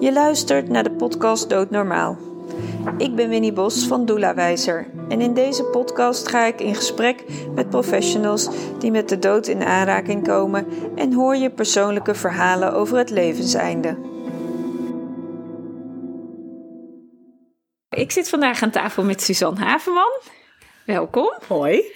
Je luistert naar de podcast Doodnormaal. Ik ben Winnie Bos van Doelawijzer en in deze podcast ga ik in gesprek met professionals die met de dood in aanraking komen en hoor je persoonlijke verhalen over het levenseinde. Ik zit vandaag aan tafel met Suzanne Havenman. Welkom. Hoi.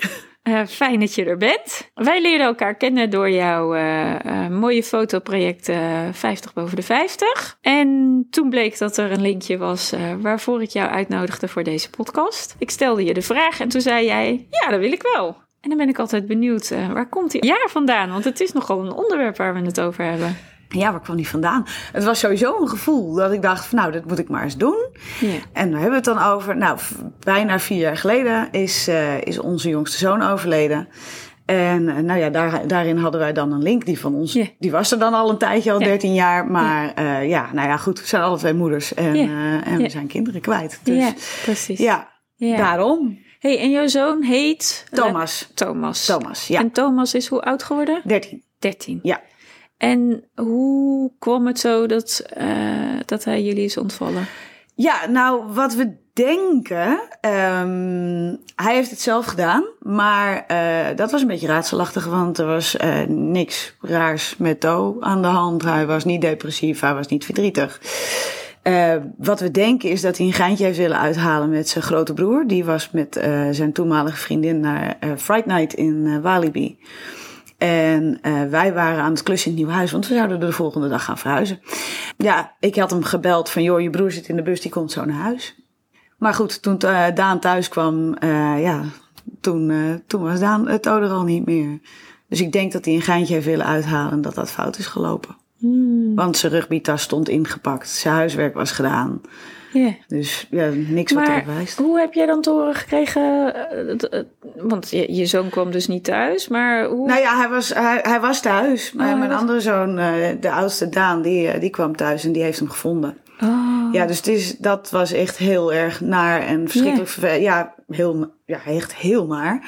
Uh, fijn dat je er bent. Wij leerden elkaar kennen door jouw uh, uh, mooie fotoproject 50 boven de 50. En toen bleek dat er een linkje was waarvoor ik jou uitnodigde voor deze podcast. Ik stelde je de vraag en toen zei jij, ja, dat wil ik wel. En dan ben ik altijd benieuwd, waar komt die jaar vandaan? Want het is nogal een onderwerp waar we het over hebben. Ja, waar kwam die vandaan? Het was sowieso een gevoel dat ik dacht van nou, dat moet ik maar eens doen. Ja. En daar hebben we het dan over. Nou, bijna vier jaar geleden is, uh, is onze jongste zoon overleden. En uh, nou ja, daar, daarin hadden wij dan een link. Die van ons, die was er dan al een tijdje, al 13 jaar. Maar uh, ja, nou ja, goed, we zijn alle twee moeders en, en we zijn kinderen kwijt. Dus, ja, precies. Ja, daarom. hey, en jouw zoon heet? Thomas. Thomas. Thomas, ja. En Thomas is hoe oud geworden? 13. 13. Ja. En hoe kwam het zo dat, uh, dat hij jullie is ontvallen? Ja, nou, wat we denken. Um, hij heeft het zelf gedaan. Maar uh, dat was een beetje raadselachtig, want er was uh, niks raars met To aan de hand. Hij was niet depressief, hij was niet verdrietig. Wat we denken is dat hij een geintje heeft willen uithalen met zijn grote broer. Die was met zijn toenmalige vriendin naar Fright Night in Walibi. En uh, wij waren aan het klussen in het nieuwe huis, want we zouden de volgende dag gaan verhuizen. Ja, ik had hem gebeld van, joh, je broer zit in de bus, die komt zo naar huis. Maar goed, toen uh, Daan thuis kwam, uh, ja, toen, toen was Daan het ouder al niet meer. Dus ik denk dat hij een geintje heeft willen uithalen en dat dat fout is gelopen. Hmm. Want zijn rugbytas stond ingepakt, zijn huiswerk was gedaan. Yeah. Dus ja, niks wat erop wijst. Hoe heb jij dan te horen gekregen? Want je, je, zoon kwam dus niet thuis, maar hoe? Nou ja, hij was, hij, hij was thuis. Maar oh, mijn was... andere zoon, de oudste Daan, die, die kwam thuis en die heeft hem gevonden. Oh. Ja, dus het is, dat was echt heel erg naar en verschrikkelijk. Yeah. Ja, heel, ja, echt heel naar.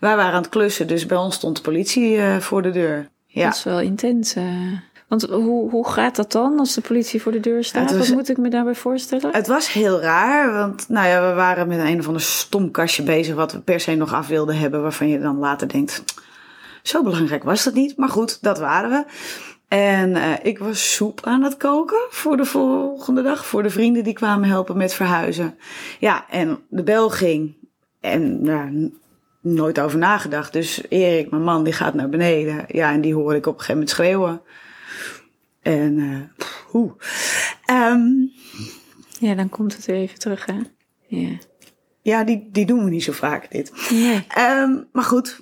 Wij waren aan het klussen, dus bij ons stond de politie uh, voor de deur. Ja. Dat is wel intens. Uh... Want hoe, hoe gaat dat dan als de politie voor de deur staat? Was, Wat moet ik me daarbij voorstellen? Het was heel raar, want nou ja, we waren met een of ander stom kastje bezig... wat we per se nog af wilden hebben, waarvan je dan later denkt... zo belangrijk was dat niet, maar goed, dat waren we. En uh, ik was soep aan het koken voor de volgende dag... voor de vrienden die kwamen helpen met verhuizen. Ja, en de bel ging en... Nooit over nagedacht. Dus Erik, mijn man, die gaat naar beneden. Ja, en die hoor ik op een gegeven moment schreeuwen. En uh, hoe. Um, ja, dan komt het weer even terug, hè? Ja. Ja, die, die doen we niet zo vaak, dit. Nee. Um, maar goed,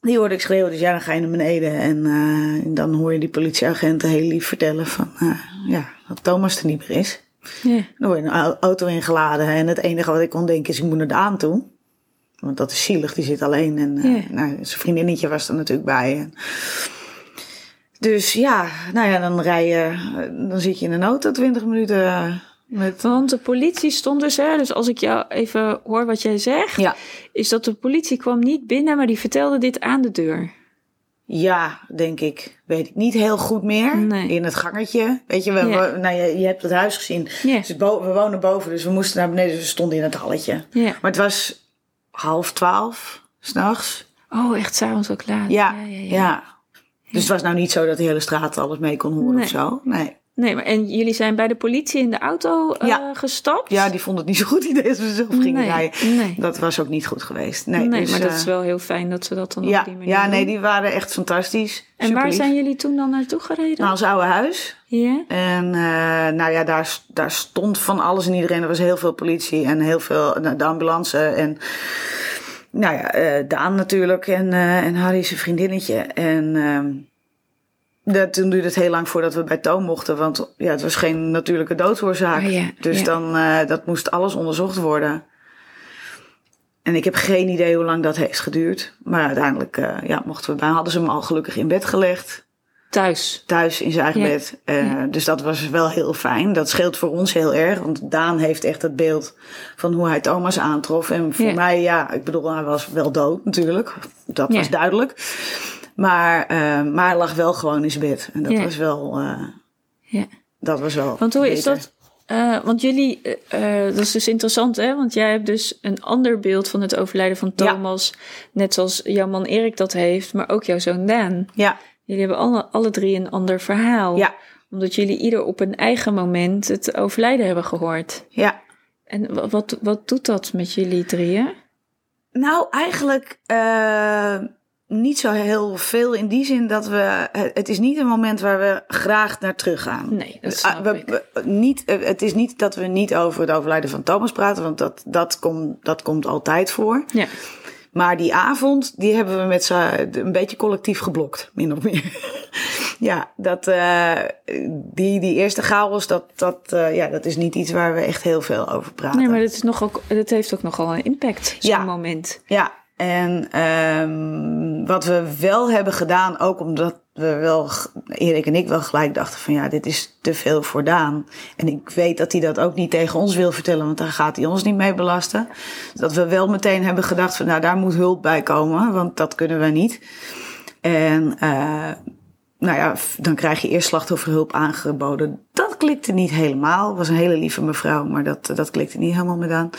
die hoorde ik schreeuwen, dus ja, dan ga je naar beneden. En uh, dan hoor je die politieagenten heel lief vertellen van, uh, ja, dat Thomas er niet meer is. Ja. Dan word je een auto ingeladen en het enige wat ik kon denken is, ik moet naar de aan toe. Want dat is zielig, die zit alleen. En ja. nou, zijn vriendinnetje was er natuurlijk bij. En, dus ja, nou ja, dan rij je, dan zit je in een auto 20 minuten. Met... Want de politie stond dus, hè, dus als ik jou even hoor wat jij zegt, ja. is dat de politie kwam niet binnen, maar die vertelde dit aan de deur. Ja, denk ik. Weet ik niet heel goed meer. Nee. In het gangetje. Weet je, we, nou, je, je hebt het huis gezien. Dus bo- we wonen boven, dus we moesten naar beneden. Dus we stonden in het halletje. Maar het was half twaalf, s'nachts. Oh, echt s'avonds ook laat. Ja, ja, ja, ja. Dus het was nou niet zo dat de hele straat alles mee kon horen Nee. of zo. Nee. Nee, maar en jullie zijn bij de politie in de auto eh, Ja. gestapt? Ja, die vond het niet zo goed idee als we zelf gingen nee, rijden. Nee, Dat was ook niet goed geweest. Nee, nee, dus, maar dat eh, is wel heel fijn dat ze dat dan Ja, op die manier ja, nee, doen. die waren echt fantastisch. En waar lief. zijn jullie toen dan naartoe gereden? Naar ons oude huis. Ja? En uh, nou ja, daar, daar stond van alles en iedereen. Er was heel veel politie en heel veel de ambulance. En nou ja, uh, Daan natuurlijk en, uh, en Harry zijn vriendinnetje. En de, toen duurde het heel lang voordat we bij Toon mochten. Want ja, het was geen natuurlijke doodsoorzaak. Oh ja, dus ja. dan dat moest alles onderzocht worden. En ik heb geen idee hoe lang dat heeft geduurd. Maar uiteindelijk ja, mochten we bij. Hadden ze hem al gelukkig in bed gelegd Thuis. thuis in zijn eigen Ja. bed. Uh, Ja. Dus dat was wel heel fijn. Dat scheelt voor ons heel erg. Want Daan heeft echt het beeld van hoe hij Thomas aantrof. En voor Ja. mij, ja, ik bedoel, hij was wel dood natuurlijk. Dat was duidelijk. Maar, uh, maar hij lag wel gewoon in zijn bed. En dat was wel... Uh, Ja. dat was wel. Want hoe is dat? eh, want jullie, eh, eh, dat is dus interessant, hè? Want jij hebt dus een ander beeld van het overlijden van. Thomas. Net zoals jouw man Erik dat heeft, maar ook jouw zoon Daan. Ja, Jullie hebben alle, alle drie een ander verhaal. ja, Omdat jullie ieder op een eigen moment het overlijden hebben gehoord. ja. En wa- wat, wat doet dat met jullie drieën? Nou, eigenlijk eh, niet zo heel veel in die zin dat we. Het is niet een moment waar we graag naar terug gaan. Nee, dat Ah, snap we- niet, eh, het is niet dat we niet over het overlijden van Thomas praten, want dat, dat, komt dat komt altijd voor. Ja, Maar die avond, die hebben we met z'n een beetje collectief geblokt, min of meer. ja, dat, eh, die, die eerste chaos, dat, dat, eh, ja, dat is niet iets waar we echt heel veel over praten. nee, maar dat, is nog ook, dat heeft ook nogal een impact, zo'n Ja. moment. Ja, en ehm, wat we wel hebben gedaan, ook omdat we wel, Erik en ik wel gelijk dachten van ja, dit is te veel voor Daan. En ik weet dat hij dat ook niet tegen ons wil vertellen, want daar gaat hij ons niet mee belasten. Dat we wel meteen hebben gedacht van nou, daar moet hulp bij komen, want dat kunnen we niet. En eh, nou ja, dan krijg je eerst slachtofferhulp aangeboden. Dat klikte niet helemaal. Was een hele lieve mevrouw, maar dat, dat klikte niet helemaal met aan.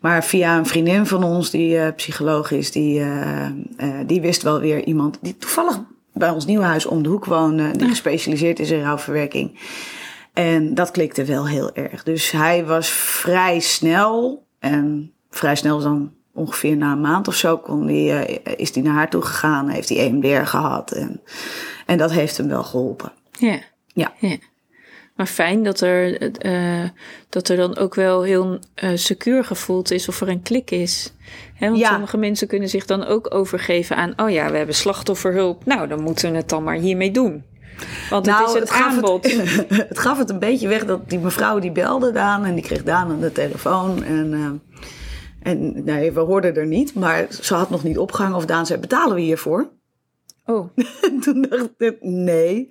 Maar via een vriendin van ons, die eh, psycholoog is, die, eh, eh, die wist wel weer iemand die toevallig bij ons nieuwe huis om de hoek woonde, die gespecialiseerd is in rouwverwerking. En dat klikte wel heel erg. Dus hij was vrij snel, en vrij snel dan ongeveer na een maand of zo, kon die, is hij naar haar toe gegaan, heeft hij EMDR gehad. En, en dat heeft hem wel geholpen. Ja. Ja. ja. Maar fijn dat er, eh, dat er dan ook wel heel eh secuur gevoeld is of er een klik is. Want Ja. sommige mensen kunnen zich dan ook overgeven aan... oh ja, we hebben slachtofferhulp. Nou, dan moeten we het dan maar hiermee doen. Want het is het, gaf aanbod. Het, het gaf het een beetje weg dat die mevrouw die belde Daan en die kreeg Daan aan de telefoon. En, eh, en nee, we hoorden er niet, maar ze had nog niet opgehangen of Daan zei, betalen we hiervoor? Oh, En toen dacht ik, nee.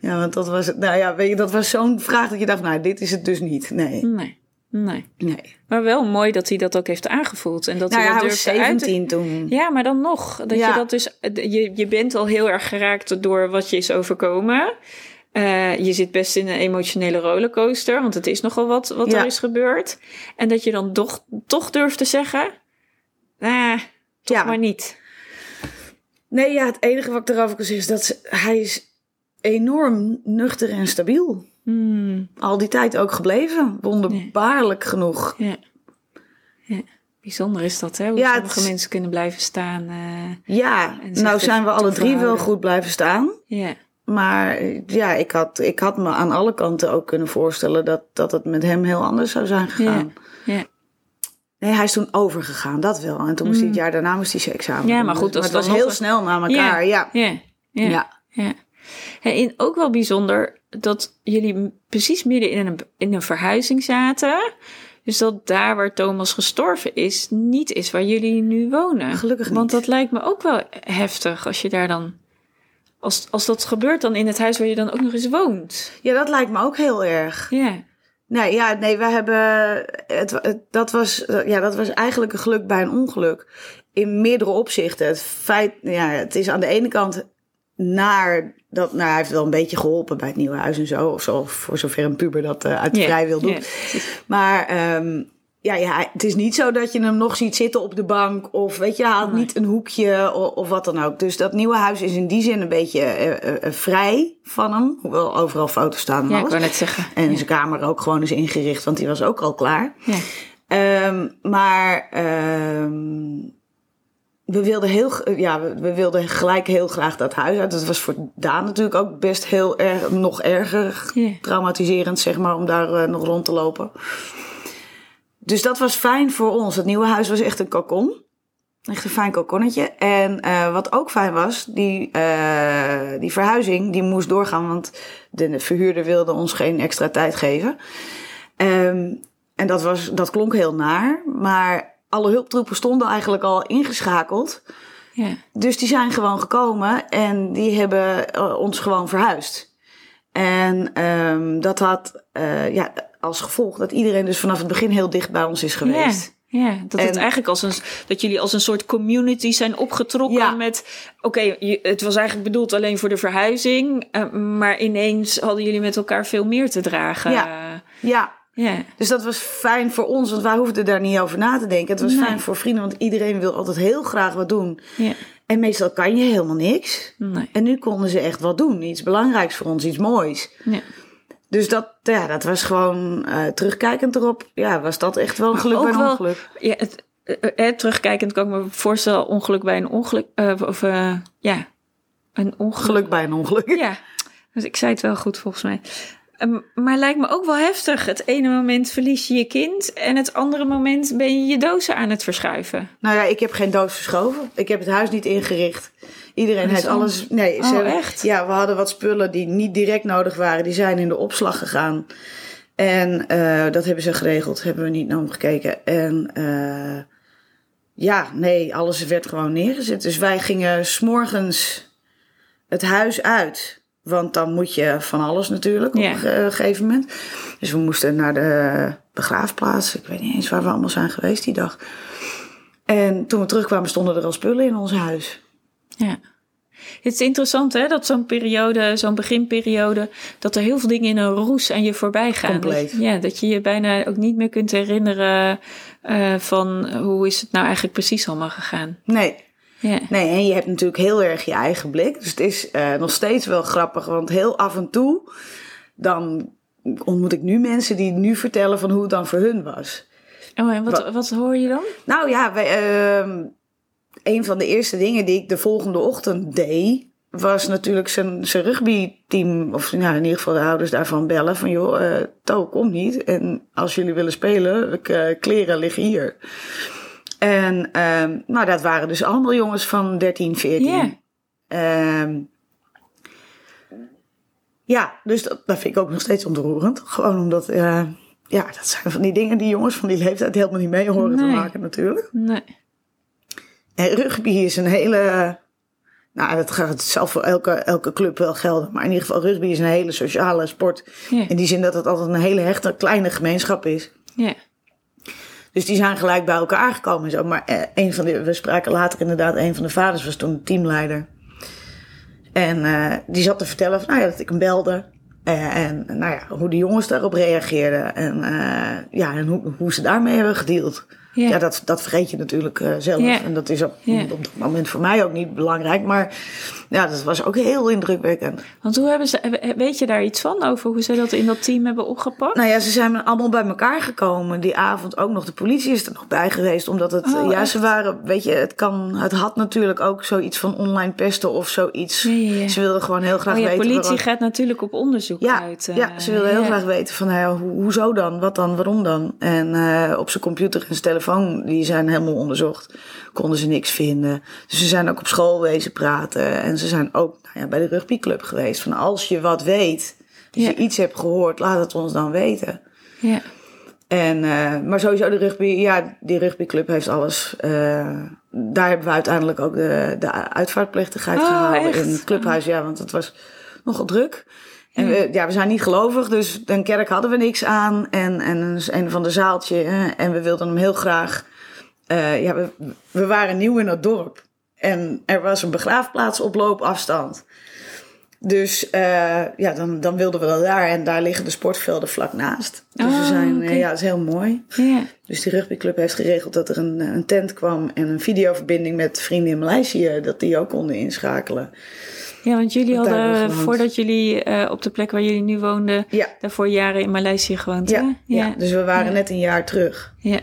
Ja, want dat was, nou ja, weet je, dat was zo'n vraag dat je dacht, nou, dit is het dus niet. Nee, nee. Nee. nee. Maar wel mooi dat hij dat ook heeft aangevoeld. En dat Nou hij ja, dat hij was durfde uit te 17 toen. Ja, maar dan nog. Dat Ja. je dat dus. Je, je bent al heel erg geraakt door wat je is overkomen. Eh, je zit best in een emotionele rollercoaster, want het is nogal wat wat Ja. er is gebeurd. En dat je dan toch, toch durft te zeggen: nah, toch maar niet. Nee, ja, het enige wat ik erover kan zeggen is dat ze- hij is enorm nuchter en stabiel. Hmm, Al die tijd ook gebleven. Wonderbaarlijk genoeg. ja. ja. Bijzonder is dat, hè? Hoe Ja, sommige mensen kunnen blijven staan. eh, Ja, nou zijn we alle drie wel goed blijven staan. ja. Maar ja, ik had, ik had me aan alle kanten ook kunnen voorstellen dat, dat het met hem heel anders zou zijn gegaan. Ja. Nee, hij is toen overgegaan, dat wel. En toen moest hij het jaar daarna moest hij zijn examen Mm. Ja, doen. maar goed, dat was heel snel na elkaar, ja. Ja. Ja. Ja. Ja. Ja, en ook wel bijzonder dat jullie precies midden in een, in een verhuizing zaten. Dus dat daar waar Thomas gestorven is, niet is waar jullie nu wonen. Gelukkig niet. Want dat lijkt me ook wel heftig als je daar dan. Als, als dat gebeurt dan in het huis waar je dan ook nog eens woont. Ja, dat lijkt me ook heel erg. Ja. Nee, ja, nee, we hebben. Het, het- dat, was, ja, dat was eigenlijk een geluk bij een ongeluk. In meerdere opzichten. Het feit, ja, het is aan de ene kant naar dat. Nou, hij heeft wel een beetje geholpen bij het nieuwe huis en zo. Of zo, voor zover een puber dat eh, uit Ja, vrij wil doen. Maar ehm, ja, ja, het is niet zo dat je hem nog ziet zitten op de bank. Of weet je, haalt Nee. niet een hoekje of, of wat dan ook. Dus dat nieuwe huis is in die zin een beetje eh, eh, eh, vrij van hem. Hoewel overal foto's staan en Ja, ik wou net zeggen. En ja. zijn kamer ook gewoon is ingericht, want die was ook al klaar. Ja. Ehm, maar ehm, we, wilden heel, ja, we, we wilden gelijk heel graag dat huis uit. Dat was voor Daan natuurlijk ook best heel erg, nog erger traumatiserend, zeg maar, om daar nog rond te lopen. Dus dat was fijn voor ons. Het nieuwe huis was echt een kokon. Echt een fijn kokonnetje. En eh, wat ook fijn was, die, eh, die verhuizing, die moest doorgaan, want de verhuurder wilde ons geen extra tijd geven. Ehm, en dat, was, dat klonk heel naar, maar alle hulptroepen stonden eigenlijk al ingeschakeld. Ja. Dus die zijn gewoon gekomen en die hebben eh, ons gewoon verhuisd. En ehm, dat had ja, als gevolg dat iedereen dus vanaf het begin heel dicht bij ons is geweest. Ja. Ja, dat het En- eigenlijk als een, dat jullie als een soort community zijn opgetrokken Ja. met, oké, het was eigenlijk bedoeld alleen voor de verhuizing, eh, maar ineens hadden jullie met elkaar veel meer te dragen. Ja. Ja, ja. dus dat was fijn voor ons, want wij hoefden daar niet over na te denken. Het was Nee. fijn voor vrienden, want iedereen wil altijd heel graag wat doen. ja. En meestal kan je helemaal niks. Nee. En nu konden ze echt wat doen. Iets belangrijks voor ons, iets moois. Ja. Dus dat, ja, dat was gewoon eh, terugkijkend erop. Ja, was dat echt wel een geluk ook bij een wel- ongeluk. Ja, het, eh, eh, terugkijkend kan ik me voorstellen, ongeluk bij een ongeluk, eh, of ja, een ongeluk. Geluk bij een ongeluk. Ja, dus ik zei het wel goed volgens mij. Ehm, maar lijkt me ook wel heftig. Het ene moment verlies je je kind en het andere moment ben je je dozen aan het verschuiven. Nou ja, ik heb geen doos verschoven. Ik heb het huis niet ingericht. Iedereen heeft al- alles. Nee, Oh, hebben- echt? Ja, we hadden wat spullen die niet direct nodig waren. Die zijn in de opslag gegaan. En eh, dat hebben ze geregeld. Hebben we niet naar omgekeken. En eh, ja, nee, alles werd gewoon neergezet. Dus wij gingen s'morgens het huis uit. Want dan moet je van alles natuurlijk Ja. op een ge- gegeven moment. Dus we moesten naar de begraafplaats. Ik weet niet eens waar we allemaal zijn geweest die dag. En toen we terugkwamen stonden er al spullen in ons huis. Ja. Het is interessant hè, dat zo'n periode, zo'n beginperiode, dat er heel veel dingen in een roes aan je voorbij gaan. Compleet. Dat, ja, dat je je bijna ook niet meer kunt herinneren eh, van hoe is het nou eigenlijk precies allemaal gegaan. Nee, Nee, en je hebt natuurlijk heel erg je eigen blik. Dus het is eh, nog steeds wel grappig, want heel af en toe... dan ontmoet ik nu mensen die nu vertellen van hoe het dan voor hun was. Oh, en wat, Wa- wat hoor je dan? Nou ja, wij, ehm, een van de eerste dingen die ik de volgende ochtend deed... was natuurlijk zijn, zijn rugbyteam, of nou, in ieder geval de ouders daarvan bellen... van joh, eh To komt niet en als jullie willen spelen, ik, eh, kleren liggen hier. En ehm, nou, dat waren dus allemaal jongens van 13, 14. Ja. Ehm, ja, dus dat, dat vind ik ook nog steeds ontroerend. Gewoon omdat, eh, ja, dat zijn van die dingen die jongens van die leeftijd helemaal niet mee horen te maken natuurlijk. Nee. En rugby is een hele, nou dat gaat het zelf voor elke, elke club wel gelden. Maar in ieder geval rugby is een hele sociale sport. In die zin dat het altijd een hele hechte kleine gemeenschap is. Ja. Dus die zijn gelijk bij elkaar gekomen en zo. Maar eh, een van de, we spraken later inderdaad, een van de vaders was toen teamleider. En eh, die zat te vertellen van, nou ja, dat ik hem belde. Eh, en nou ja, hoe de jongens daarop reageerden. En, ja, en hoe, hoe ze daarmee hebben gedeeld. Ja. Ja, dat, dat vergeet je natuurlijk eh, zelf. Ja. En dat is op, Ja. op dat moment voor mij ook niet belangrijk. Maar ja, dat was ook heel indrukwekkend. Want hoe hebben ze, weet je daar iets van over hoe ze dat in dat team hebben opgepakt? Nou ja, ze zijn allemaal bij elkaar gekomen. Die avond ook nog. De politie is er nog bij geweest. Omdat het, Oh, ja, echt? ze waren, weet je, het kan, het had natuurlijk ook zoiets van online pesten of zoiets. Ze wilden gewoon heel graag Oh weten. politie waarom- gaat natuurlijk op onderzoek uit. eh, ja, ze wilden heel graag weten van, ho- hoezo dan? Wat dan? Waarom dan? En eh, op zijn computer en zijn telefoon, die zijn helemaal onderzocht. Konden ze niks vinden. Dus ze zijn ook op school wezen praten. En ze zijn ook nou ja, bij de rugbyclub geweest. Van als je wat weet, als Ja. je iets hebt gehoord, laat het ons dan weten. Ja. En, eh, maar sowieso de rugby, ja, die rugbyclub heeft alles. eh, daar hebben we uiteindelijk ook de, de uitvaartplechtigheid Oh, echt? in het clubhuis. Ja, want het was nogal druk. En we, ja, we zijn niet gelovig, dus een kerk hadden we niks aan. En, en een, van de zaaltje. en we wilden hem heel graag. eh, ja, we, we waren nieuw in het dorp. En er was een begraafplaats op loopafstand. Dus eh, ja, dan, dan wilden we dat daar. En daar liggen de sportvelden vlak naast. Dus we Oh, zijn, eh, ja, dat is heel mooi. Ja. Dus die rugbyclub heeft geregeld dat er een, een tent kwam en een videoverbinding met vrienden in Maleisië, dat die ook konden inschakelen. ja, want jullie Want hadden, voordat jullie eh, op de plek waar jullie nu woonden, Ja, daarvoor jaren in Maleisië gewoond, hè? ja, ja. dus we waren Ja. net een jaar terug. Ja.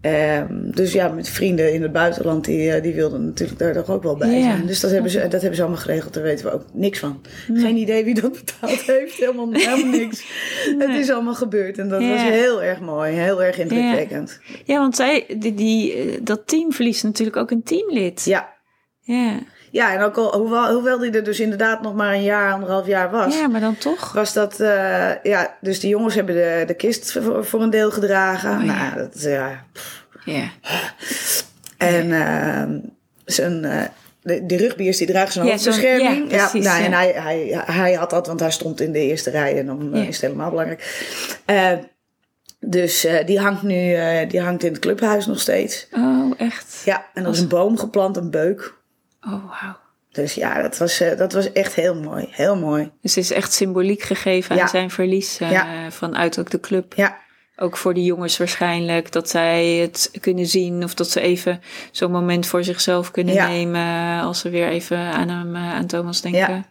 Ehm, dus ja, met vrienden in het buitenland, die, eh, die wilden natuurlijk daar toch ook wel bij zijn. Dus dat hebben, ze, dat hebben ze allemaal geregeld, daar weten we ook niks van. Geen idee wie dat betaald heeft, helemaal, helemaal niks. Het is allemaal gebeurd en dat was heel erg mooi, heel erg indrukwekkend. ja, want zij, die, die, eh, dat team verliest natuurlijk ook een teamlid. Ja. Ja. Ja, en ook al, hoewel, hoewel die er dus inderdaad nog maar een jaar, anderhalf jaar was. ja, maar dan toch. was dat, eh, ja, dus die jongens hebben de, de kist voor, voor een deel gedragen. Oh, ja. Nou, dat, ja. Ja. En ehm, zijn, eh, de, die rugbiers die dragen zo'n Ja, hoofdbescherming. ja, precies, nou, En ja. hij, hij, hij had dat, want hij stond in de eerste rij en dan eh, is het helemaal belangrijk. Dus die hangt nu die hangt in het clubhuis nog steeds. Oh, echt? Ja, en er is een boom geplant, een beuk. Oh, wauw. Dus ja, dat was, eh, dat was echt heel mooi. Heel mooi. Dus het is echt symboliek gegeven Ja. aan zijn verlies eh, Ja. vanuit ook de club. Ja, Ook voor de jongens waarschijnlijk, dat zij het kunnen zien of dat ze even zo'n moment voor zichzelf kunnen Ja. nemen als ze weer even aan hem, eh, aan Thomas denken.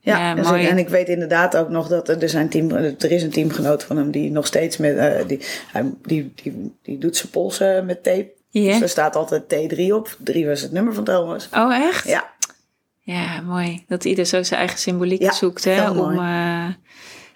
Ja. ja. Mooi. En ik weet inderdaad ook nog dat er, zijn team, er is een teamgenoot van hem die nog steeds met, die, hij, die, die, die doet zijn polsen met tape. Ja. Dus er staat altijd T3 op. 3 was het nummer van Thomas. Oh, echt? Ja, Ja, mooi. Dat ieder zo zijn eigen symboliek Ja, zoekt. Hè, heel om, mooi.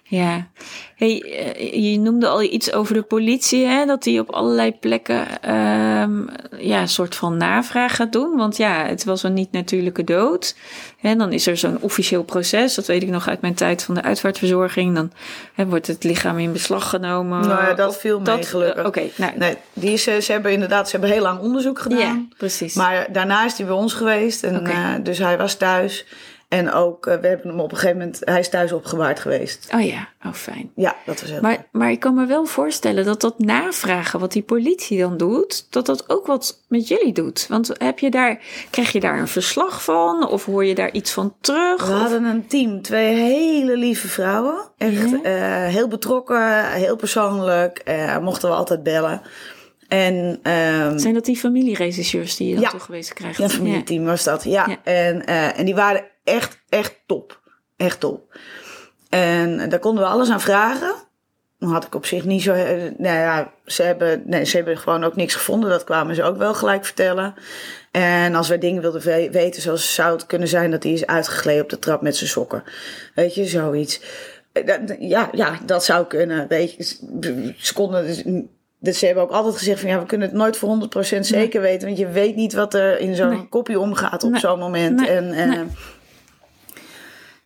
Ja. Hey, eh, je noemde al iets over de politie, hè? dat die op allerlei plekken ehm, ja, een soort van navraag gaat doen. Want ja, het was een niet-natuurlijke dood. En dan is er zo'n officieel proces, dat weet ik nog uit mijn tijd van de uitvaartverzorging. Dan hè, wordt het lichaam in beslag genomen. Nou ja, dat viel mee, gelukkig. eh, Oké, nou, nee, die eh, ze hebben inderdaad ze hebben heel lang onderzoek gedaan. ja, precies. Maar daarna is hij bij ons geweest. En, eh, dus hij was thuis. En ook, eh, we hebben hem op een gegeven moment, hij is thuis opgewaard geweest. Oh ja, oh fijn. Ja, dat was heel Maar, maar ik kan me wel voorstellen dat dat navragen wat die politie dan doet, dat dat ook wat met jullie doet. Want heb je daar, krijg je daar een verslag van? Of hoor je daar iets van terug? We Of- hadden een team, twee hele lieve vrouwen. Echt Ja. eh, heel betrokken, heel persoonlijk. eh, mochten we altijd bellen. En ehm, Zijn dat die familieregisseurs die je dan Ja. toegewezen krijgt? ja, een familieteam was dat. Ja, Ja. En, en die waren echt, echt top. Echt top. En daar konden we alles aan vragen. Dan had ik op zich niet zo. Nou ja, ze hebben, nee, ze hebben gewoon ook niks gevonden. Dat kwamen ze ook wel gelijk vertellen. En als wij dingen wilden we- weten, zoals zou het kunnen zijn dat hij is uitgegleden op de trap met zijn sokken. Weet je, zoiets. Eh, Ja, ja, dat zou kunnen. Weet je, ze konden. dus- Dus ze hebben ook altijd gezegd van ja, we kunnen het nooit voor 100% zeker weten. Want je weet niet wat er in zo'n Nee. kopje omgaat op Nee. zo'n moment. Nee. En, eh.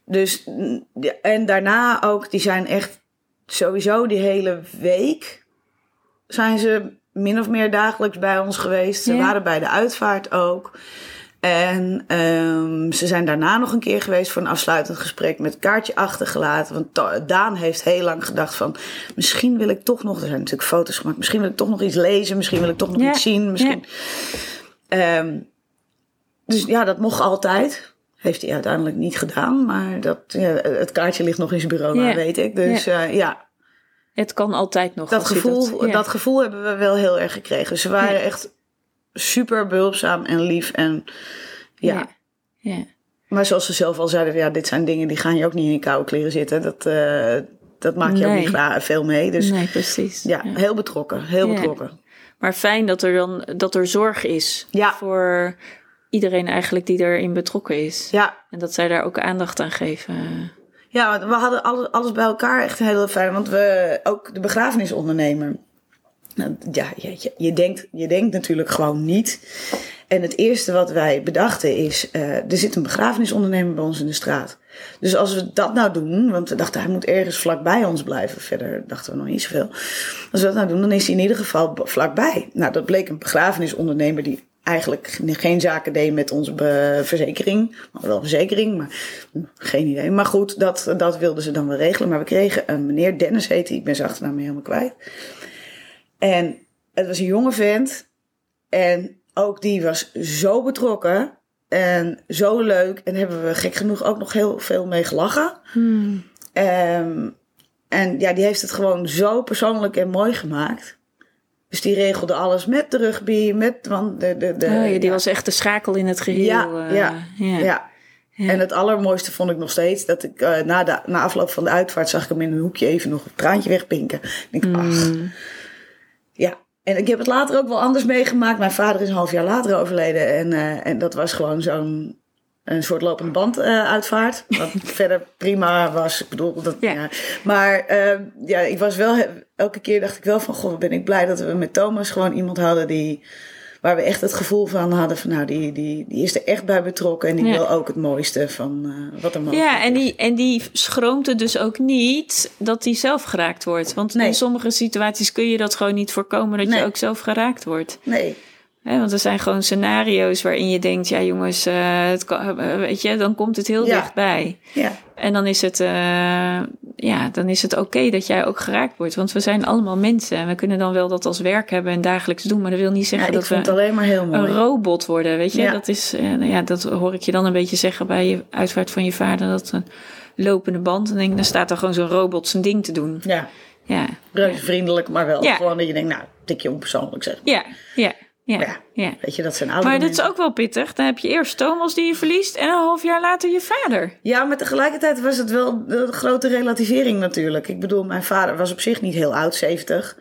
Dus, mm, en daarna ook, die zijn echt sowieso die hele week zijn ze min of meer dagelijks bij ons geweest. Ze Ja. waren bij de uitvaart ook. En ehm, ze zijn daarna nog een keer geweest voor een afsluitend gesprek met kaartje achtergelaten. Want Daan heeft heel lang gedacht van, misschien wil ik toch nog, er zijn natuurlijk foto's gemaakt, misschien wil ik toch nog iets lezen, misschien wil ik toch nog Ja. iets zien. Misschien. Ehm, dus ja, dat mocht altijd. Heeft hij uiteindelijk niet gedaan, maar dat, ja, het kaartje ligt nog in zijn bureau, Ja. maar weet ik. Dus ja, ja Het kan altijd nog. dat, gevoel, ja. dat gevoel hebben we wel heel erg gekregen. Ze waren echt super behulpzaam en lief. En ja. Ja. Maar zoals ze zelf al zeiden, ja, dit zijn dingen die gaan je ook niet in je koude kleren zitten. Dat, eh, dat maak je ook niet veel mee. Dus nee, precies. ja, heel betrokken. Heel betrokken. Maar fijn dat er dan dat er zorg is Ja. voor iedereen eigenlijk die erin betrokken is. Ja, En dat zij daar ook aandacht aan geven. Ja, we hadden alles, alles bij elkaar echt heel fijn. Want we ook de begrafenisondernemer. Nou, ja, je, je, denkt, je denkt natuurlijk gewoon niet. En het eerste wat wij bedachten is: eh, er zit een begrafenisondernemer bij ons in de straat. Dus als we dat nou doen, want we dachten hij moet ergens vlakbij ons blijven. Verder dachten we nog niet zoveel. Als we dat nou doen, dan is hij in ieder geval vlakbij. Nou, dat bleek een begrafenisondernemer die eigenlijk geen zaken deed met onze verzekering. Hadden wel verzekering, maar geen idee. Maar goed, dat, dat wilden ze dan wel regelen. Maar we kregen een meneer Dennis heette, hij, ik ben zijn achternaam helemaal kwijt. En het was een jonge vent. En ook die was zo betrokken. En zo leuk. En hebben we gek genoeg ook nog heel veel mee gelachen. Ehm, en ja, die heeft het gewoon zo persoonlijk en mooi gemaakt. Dus die regelde alles met de rugby, met want de, de, de, oh, ja, die ja. was echt de schakel in het geheel. Ja, eh, ja, ja. ja. Ja. En het allermooiste vond ik nog steeds dat ik eh, na, de, na afloop van de uitvaart zag ik hem in een hoekje even nog een traantje wegpinken. Ik denk, ach, Mm. ja. En ik heb het later ook wel anders meegemaakt. Mijn vader is een half jaar later overleden. En, eh, en dat was gewoon zo'n een soort lopende band eh, uitvaart. Wat verder prima was. Ik bedoel, dat, Ja. ja. Maar eh, ja, ik was wel, elke keer dacht ik wel van, wat ben ik blij dat we met Thomas gewoon iemand hadden die, waar we echt het gevoel van hadden van, nou, die, die, die is er echt bij betrokken. En die Ja. wil ook het mooiste van eh, wat er mogelijk Ja, en is. die, en die schroomt het dus ook niet dat hij zelf geraakt wordt. Want Nee. in sommige situaties kun je dat gewoon niet voorkomen dat Nee. je ook zelf geraakt wordt. Nee, Want er zijn gewoon scenario's waarin je denkt, ja jongens, uh, het kan, uh, weet je, dan komt het heel Ja. dichtbij. Ja. En dan is het, uh, ja, dan is het oké dat jij ook geraakt wordt. Want we zijn allemaal mensen en we kunnen dan wel dat als werk hebben en dagelijks doen. Maar dat wil niet zeggen dat we alleen maar heel mooi. een robot worden, weet je. Dat is, eh, nou ja, dat hoor ik je dan een beetje zeggen bij je uitvaart van je vader. Dat een lopende band. Dan denk dan staat er gewoon zo'n robot zijn ding te doen. Ja, Ja, reuze vriendelijk, maar wel Ja. gewoon dat je denkt, nou, tikje onpersoonlijk zeg. ja, ja, ja. Ja. ja. Weet je, dat zijn oude Maar dat is ook wel pittig. Dan heb je eerst Thomas die je verliest en een half jaar later je vader. Ja, maar tegelijkertijd was het wel een grote relativering natuurlijk. Ik bedoel, mijn vader was op zich niet heel oud, 70.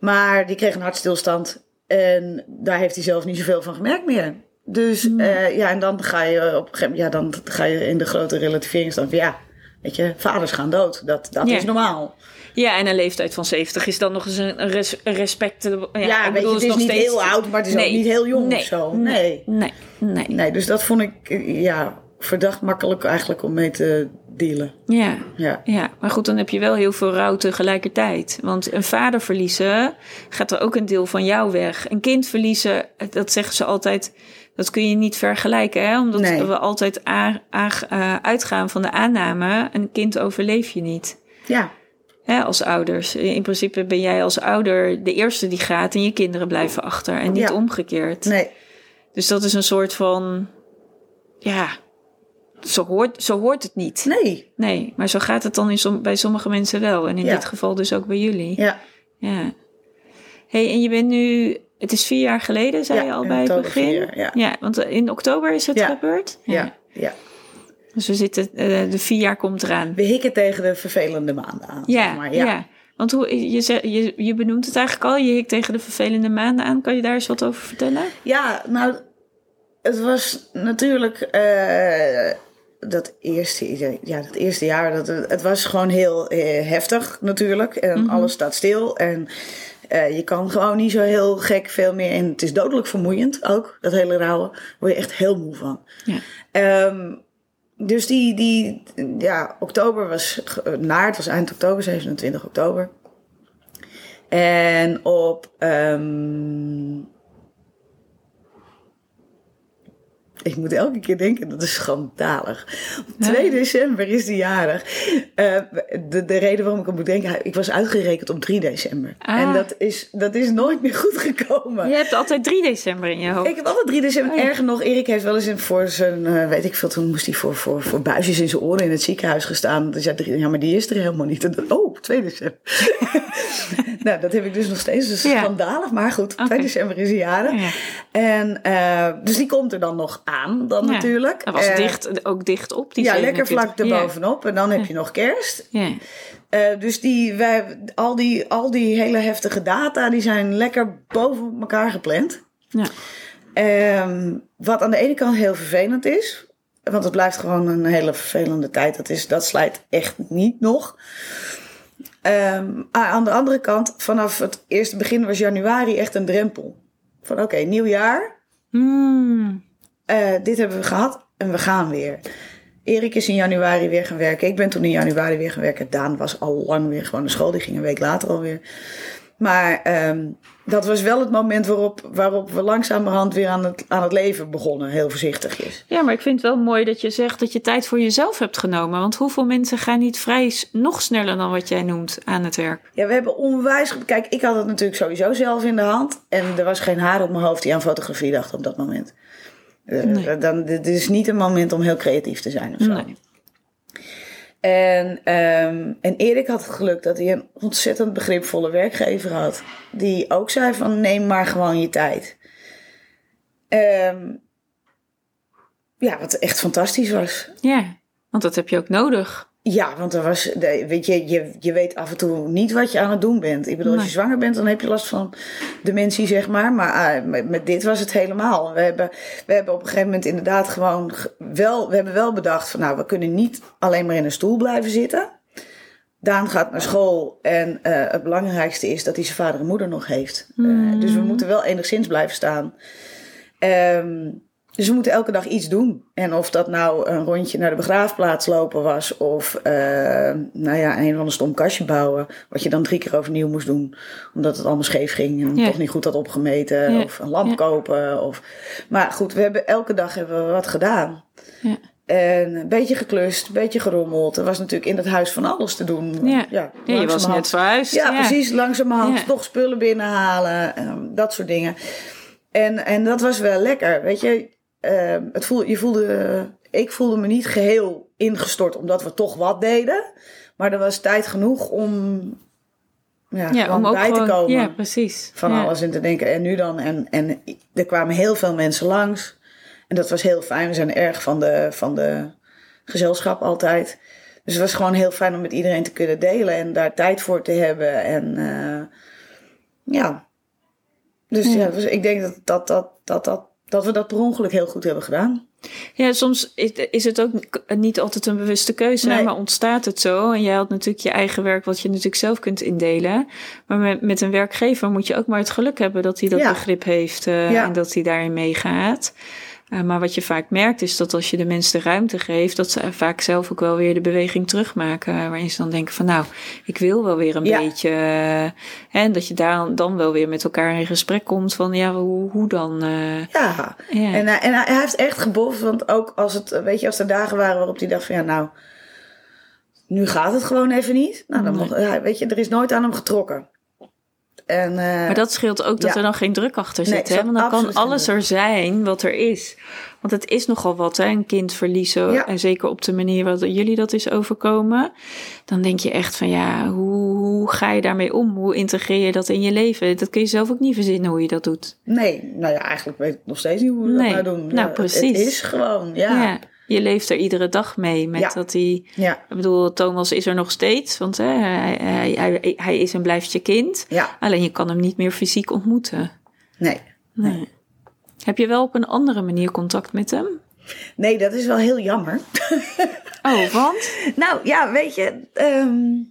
Maar die kreeg een hartstilstand. En daar heeft hij zelf niet zoveel van gemerkt meer. Dus eh, ja, en dan ga je op een gegeven moment, ja, dan ga je in de grote relativering staan van ja, weet je, vaders gaan dood. Dat, dat Ja. is normaal. Ja, en een leeftijd van 70 is dan nog eens een een res, een respect. Ja, Ja, ik je, bedoel, het is nog niet steeds- heel oud, maar het is Nee. ook niet heel jong nee. of zo. Nee, Nee. nee, dus dat vond ik eh, ja, verdacht makkelijk eigenlijk om mee te dealen. Ja. Ja. Ja, maar goed, dan heb je wel heel veel rouw tegelijkertijd. Want een vader verliezen gaat er ook een deel van jou weg. Een kind verliezen, dat zeggen ze altijd, dat kun je niet vergelijken. Hè? Omdat Nee. we altijd eh, uitgaan van de aanname, een kind overleef je niet. Ja, Hè, als ouders. In principe ben jij als ouder de eerste die gaat en je kinderen blijven achter. En niet Ja. omgekeerd. nee. Dus dat is een soort van, ja, zo hoort, zo hoort het niet. Nee. Nee, maar zo gaat het dan in som- bij sommige mensen wel. En in Ja. dit geval dus ook bij jullie. Ja. Ja. hey, en je bent nu... Het is vier jaar geleden, zei Ja, je al bij het begin. vier, ja. want in oktober is het Ja. gebeurd. Ja. ja. Dus we zitten... eh, de vier jaar komt eraan. We hikken tegen de vervelende maanden aan. Ja, zeg maar. ja. ja. Want hoe, je, ze- je, je benoemt het eigenlijk al. Je hikt tegen de vervelende maanden aan. Kan je daar eens wat over vertellen? Ja, nou, het was natuurlijk eh, dat, eerste, ja, dat eerste jaar. Dat, het was gewoon heel eh, heftig natuurlijk. En alles staat stil. En je kan gewoon niet zo heel gek veel meer. En het is dodelijk vermoeiend ook, dat hele rouwen. Daar word je echt heel moe van. Ja. Ehm, dus die, die, ja, oktober was naar, het was eind oktober, 27 oktober. En op, ehm, ik moet elke keer denken, dat is schandalig. Op 2 december is die jarig. Eh, de, de reden waarom ik hem moet denken, ik was uitgerekend op 3 december. Ah. En dat is, dat is nooit meer goed gekomen. Je hebt altijd 3 december in je hoofd. Ik heb altijd 3 december. Oh ja. Erger nog, Erik heeft wel eens in, voor zijn, eh, weet ik veel, toen moest hij voor, voor, voor buisjes in zijn oren in het ziekenhuis gestaan. Dus ja, drie, ja, maar die is er helemaal niet. En dan, oh, 2 december. nou, dat heb ik dus nog steeds. Dus Ja. schandalig. Maar goed, 2 Oké. december is hij jarig. Ja. En, eh, dus die komt er dan nog aan, dan Ja. natuurlijk. Dat was Eh, dicht, ook dicht op die Ja, lekker 27. vlak Ja. erbovenop. En dan heb je nog kerst. Ja. Eh, dus die, wij, al, die, al die hele heftige data, die zijn lekker boven elkaar gepland. Ja. Ehm, wat aan de ene kant heel vervelend is. Want het blijft gewoon een hele vervelende tijd. Dat, is, dat slijt echt niet nog. Ehm, aan de andere kant, vanaf het eerste begin was januari echt een drempel. Van oké, nieuw jaar. Hmm. Eh, dit hebben we gehad en we gaan weer. Erik is in januari weer gaan werken. Ik ben toen in januari weer gaan werken. Daan was al lang weer gewoon naar school. Die ging een week later alweer. Maar ehm, dat was wel het moment waarop, waarop we langzamerhand weer aan het, aan het leven begonnen. Heel voorzichtigjes. Ja, maar ik vind het wel mooi dat je zegt dat je tijd voor jezelf hebt genomen. Want hoeveel mensen gaan niet vrij nog sneller dan wat jij noemt aan het werk? Ja, we hebben onwijs... Kijk, ik had het natuurlijk sowieso zelf in de hand. En er was geen haar op mijn hoofd die aan fotografie dacht op dat moment. Eh, Nee. dan, dit is niet een moment om heel creatief te zijn of zo. Nee. En, ehm, en Erik had het geluk dat hij een ontzettend begripvolle werkgever had. Die ook zei van neem maar gewoon je tijd. Ehm, ja, wat echt fantastisch was. Ja, want dat heb je ook nodig. Ja, want er was, weet je, je, je weet af en toe niet wat je aan het doen bent. Ik bedoel, als je zwanger bent, dan heb je last van dementie, zeg maar. Maar ah, met, met dit was het helemaal. We hebben, we hebben op een gegeven moment inderdaad gewoon ge- wel, we hebben wel bedacht van, nou, we kunnen niet alleen maar in een stoel blijven zitten. Daan gaat naar school en eh, het belangrijkste is dat hij zijn vader en moeder nog heeft. Eh, dus we moeten wel enigszins blijven staan. Ehm, Dus we moeten elke dag iets doen. En of dat nou een rondje naar de begraafplaats lopen was, of uh, nou ja, een of ander stom kastje bouwen, wat je dan drie keer overnieuw moest doen, omdat het allemaal scheef ging en Ja. toch niet goed had opgemeten, Ja. of een lamp Ja. kopen. Of... Maar goed, we hebben elke dag hebben we wat gedaan. Ja. En een beetje geklust, een beetje gerommeld. Er was natuurlijk in het huis van alles te doen. Ja. ja, Ja, je was net verhuisd. ja, precies. Langzamerhand Ja. toch spullen binnenhalen. dat soort dingen. En, en dat was wel lekker. Weet je, ehm, het voelde, je voelde, ik voelde me niet geheel ingestort omdat we toch wat deden. Maar er was tijd genoeg om, ja, om bij gewoon, te komen. Ja, precies. Van ja. alles in te denken. En nu dan. En, en er kwamen heel veel mensen langs. En dat was heel fijn. We zijn erg van de, van de gezelschap altijd. Dus het was gewoon heel fijn om met iedereen te kunnen delen. En daar tijd voor te hebben. En eh, ja. Dus Ja. ja, dus ik denk dat, dat, dat, dat, dat, dat we dat per ongeluk heel goed hebben gedaan. Ja, soms is- het ook niet altijd een bewuste keuze, Nee. maar ontstaat het zo. En jij had natuurlijk je eigen werk, wat je natuurlijk zelf kunt indelen. Maar met, met een werkgever moet je ook maar het geluk hebben dat hij dat Ja. begrip heeft eh, Ja. en dat hij daarin meegaat. Eh, maar wat je vaak merkt is dat als je de mensen de ruimte geeft, dat ze vaak zelf ook wel weer de beweging terugmaken. Waarin ze dan denken van nou, ik wil wel weer een Ja. beetje. eh, en dat je daar dan wel weer met elkaar in gesprek komt van ja, hoe, hoe dan? eh, Ja. En, hij- en hij heeft echt geboft. Want ook als het, weet je, als er dagen waren waarop hij dacht van ja, nou, nu gaat het gewoon even niet. Nou, dan Nee. mocht, weet je, er is nooit aan hem getrokken. En, eh, Maar dat scheelt ook dat ja. er dan geen druk achter zit. hè? Want dan kan alles er zijn wat er is. Want het is nogal wat, hè? een kind verliezen. Ja. En zeker op de manier wat jullie dat is overkomen. Dan denk je echt van ja, hoe, hoe ga je daarmee om? Hoe integreer je dat in je leven? Dat kun je zelf ook niet verzinnen hoe je dat doet. Nee, nou ja, eigenlijk weet ik nog steeds niet hoe we Nee. dat nou doen. Nou, Ja, precies. Het is gewoon, ja. Ja. je leeft er iedere dag mee. Met Ja. dat hij. Ik bedoel, Thomas is er nog steeds. Want hè, hij, hij, hij, hij is en blijft je kind. Ja. Alleen je kan hem niet meer fysiek ontmoeten. Nee. Nee. Heb je wel op een andere manier contact met hem? nee, dat is wel heel jammer. Oh, want? nou ja, weet je, ehm,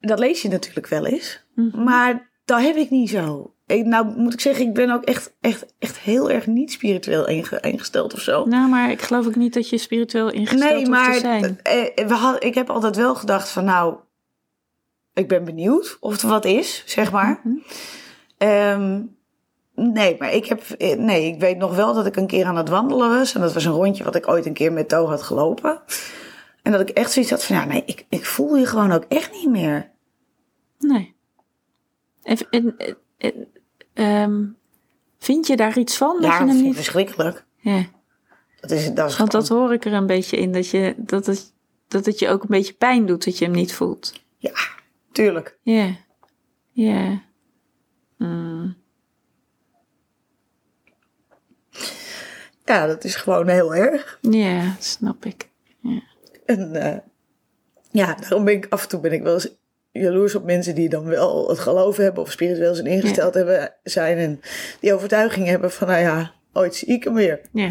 dat lees je natuurlijk wel eens. Mhm. Maar dat heb ik niet zo. Ik, nou moet ik zeggen, ik ben ook echt, echt, echt heel erg niet spiritueel inge- ingesteld of zo. Nou, maar ik geloof ook niet dat je spiritueel ingesteld Nee, hoeft maar te zijn. eh, we had, ik heb altijd wel gedacht van nou, ik ben benieuwd of er wat is, zeg maar. Mhm. Ehm, nee, maar ik heb, eh, nee, ik weet nog wel dat ik een keer aan het wandelen was. En dat was een rondje wat ik ooit een keer met To had gelopen. En dat ik echt zoiets had van ja, nee, ik, ik voel je gewoon ook echt niet meer. Nee. En, en, en- ehm, vind je daar iets van? Dat Ja, je dat vind niet... verschrikkelijk. Ja, Dat is, dat is want dat gewoon- hoor ik er een beetje in. Dat, je, dat, het, dat het je ook een beetje pijn doet dat je hem niet voelt. Ja, tuurlijk. Ja. Ja. Mm. Ja, dat is gewoon heel erg. Ja, snap ik. En eh, ja, daarom ben ik af en toe ben ik wel eens jaloers op mensen die dan wel het geloof hebben of spiritueel zijn ingesteld hebben, zijn en die overtuiging hebben van nou ja, ooit zie ik hem weer. Ja.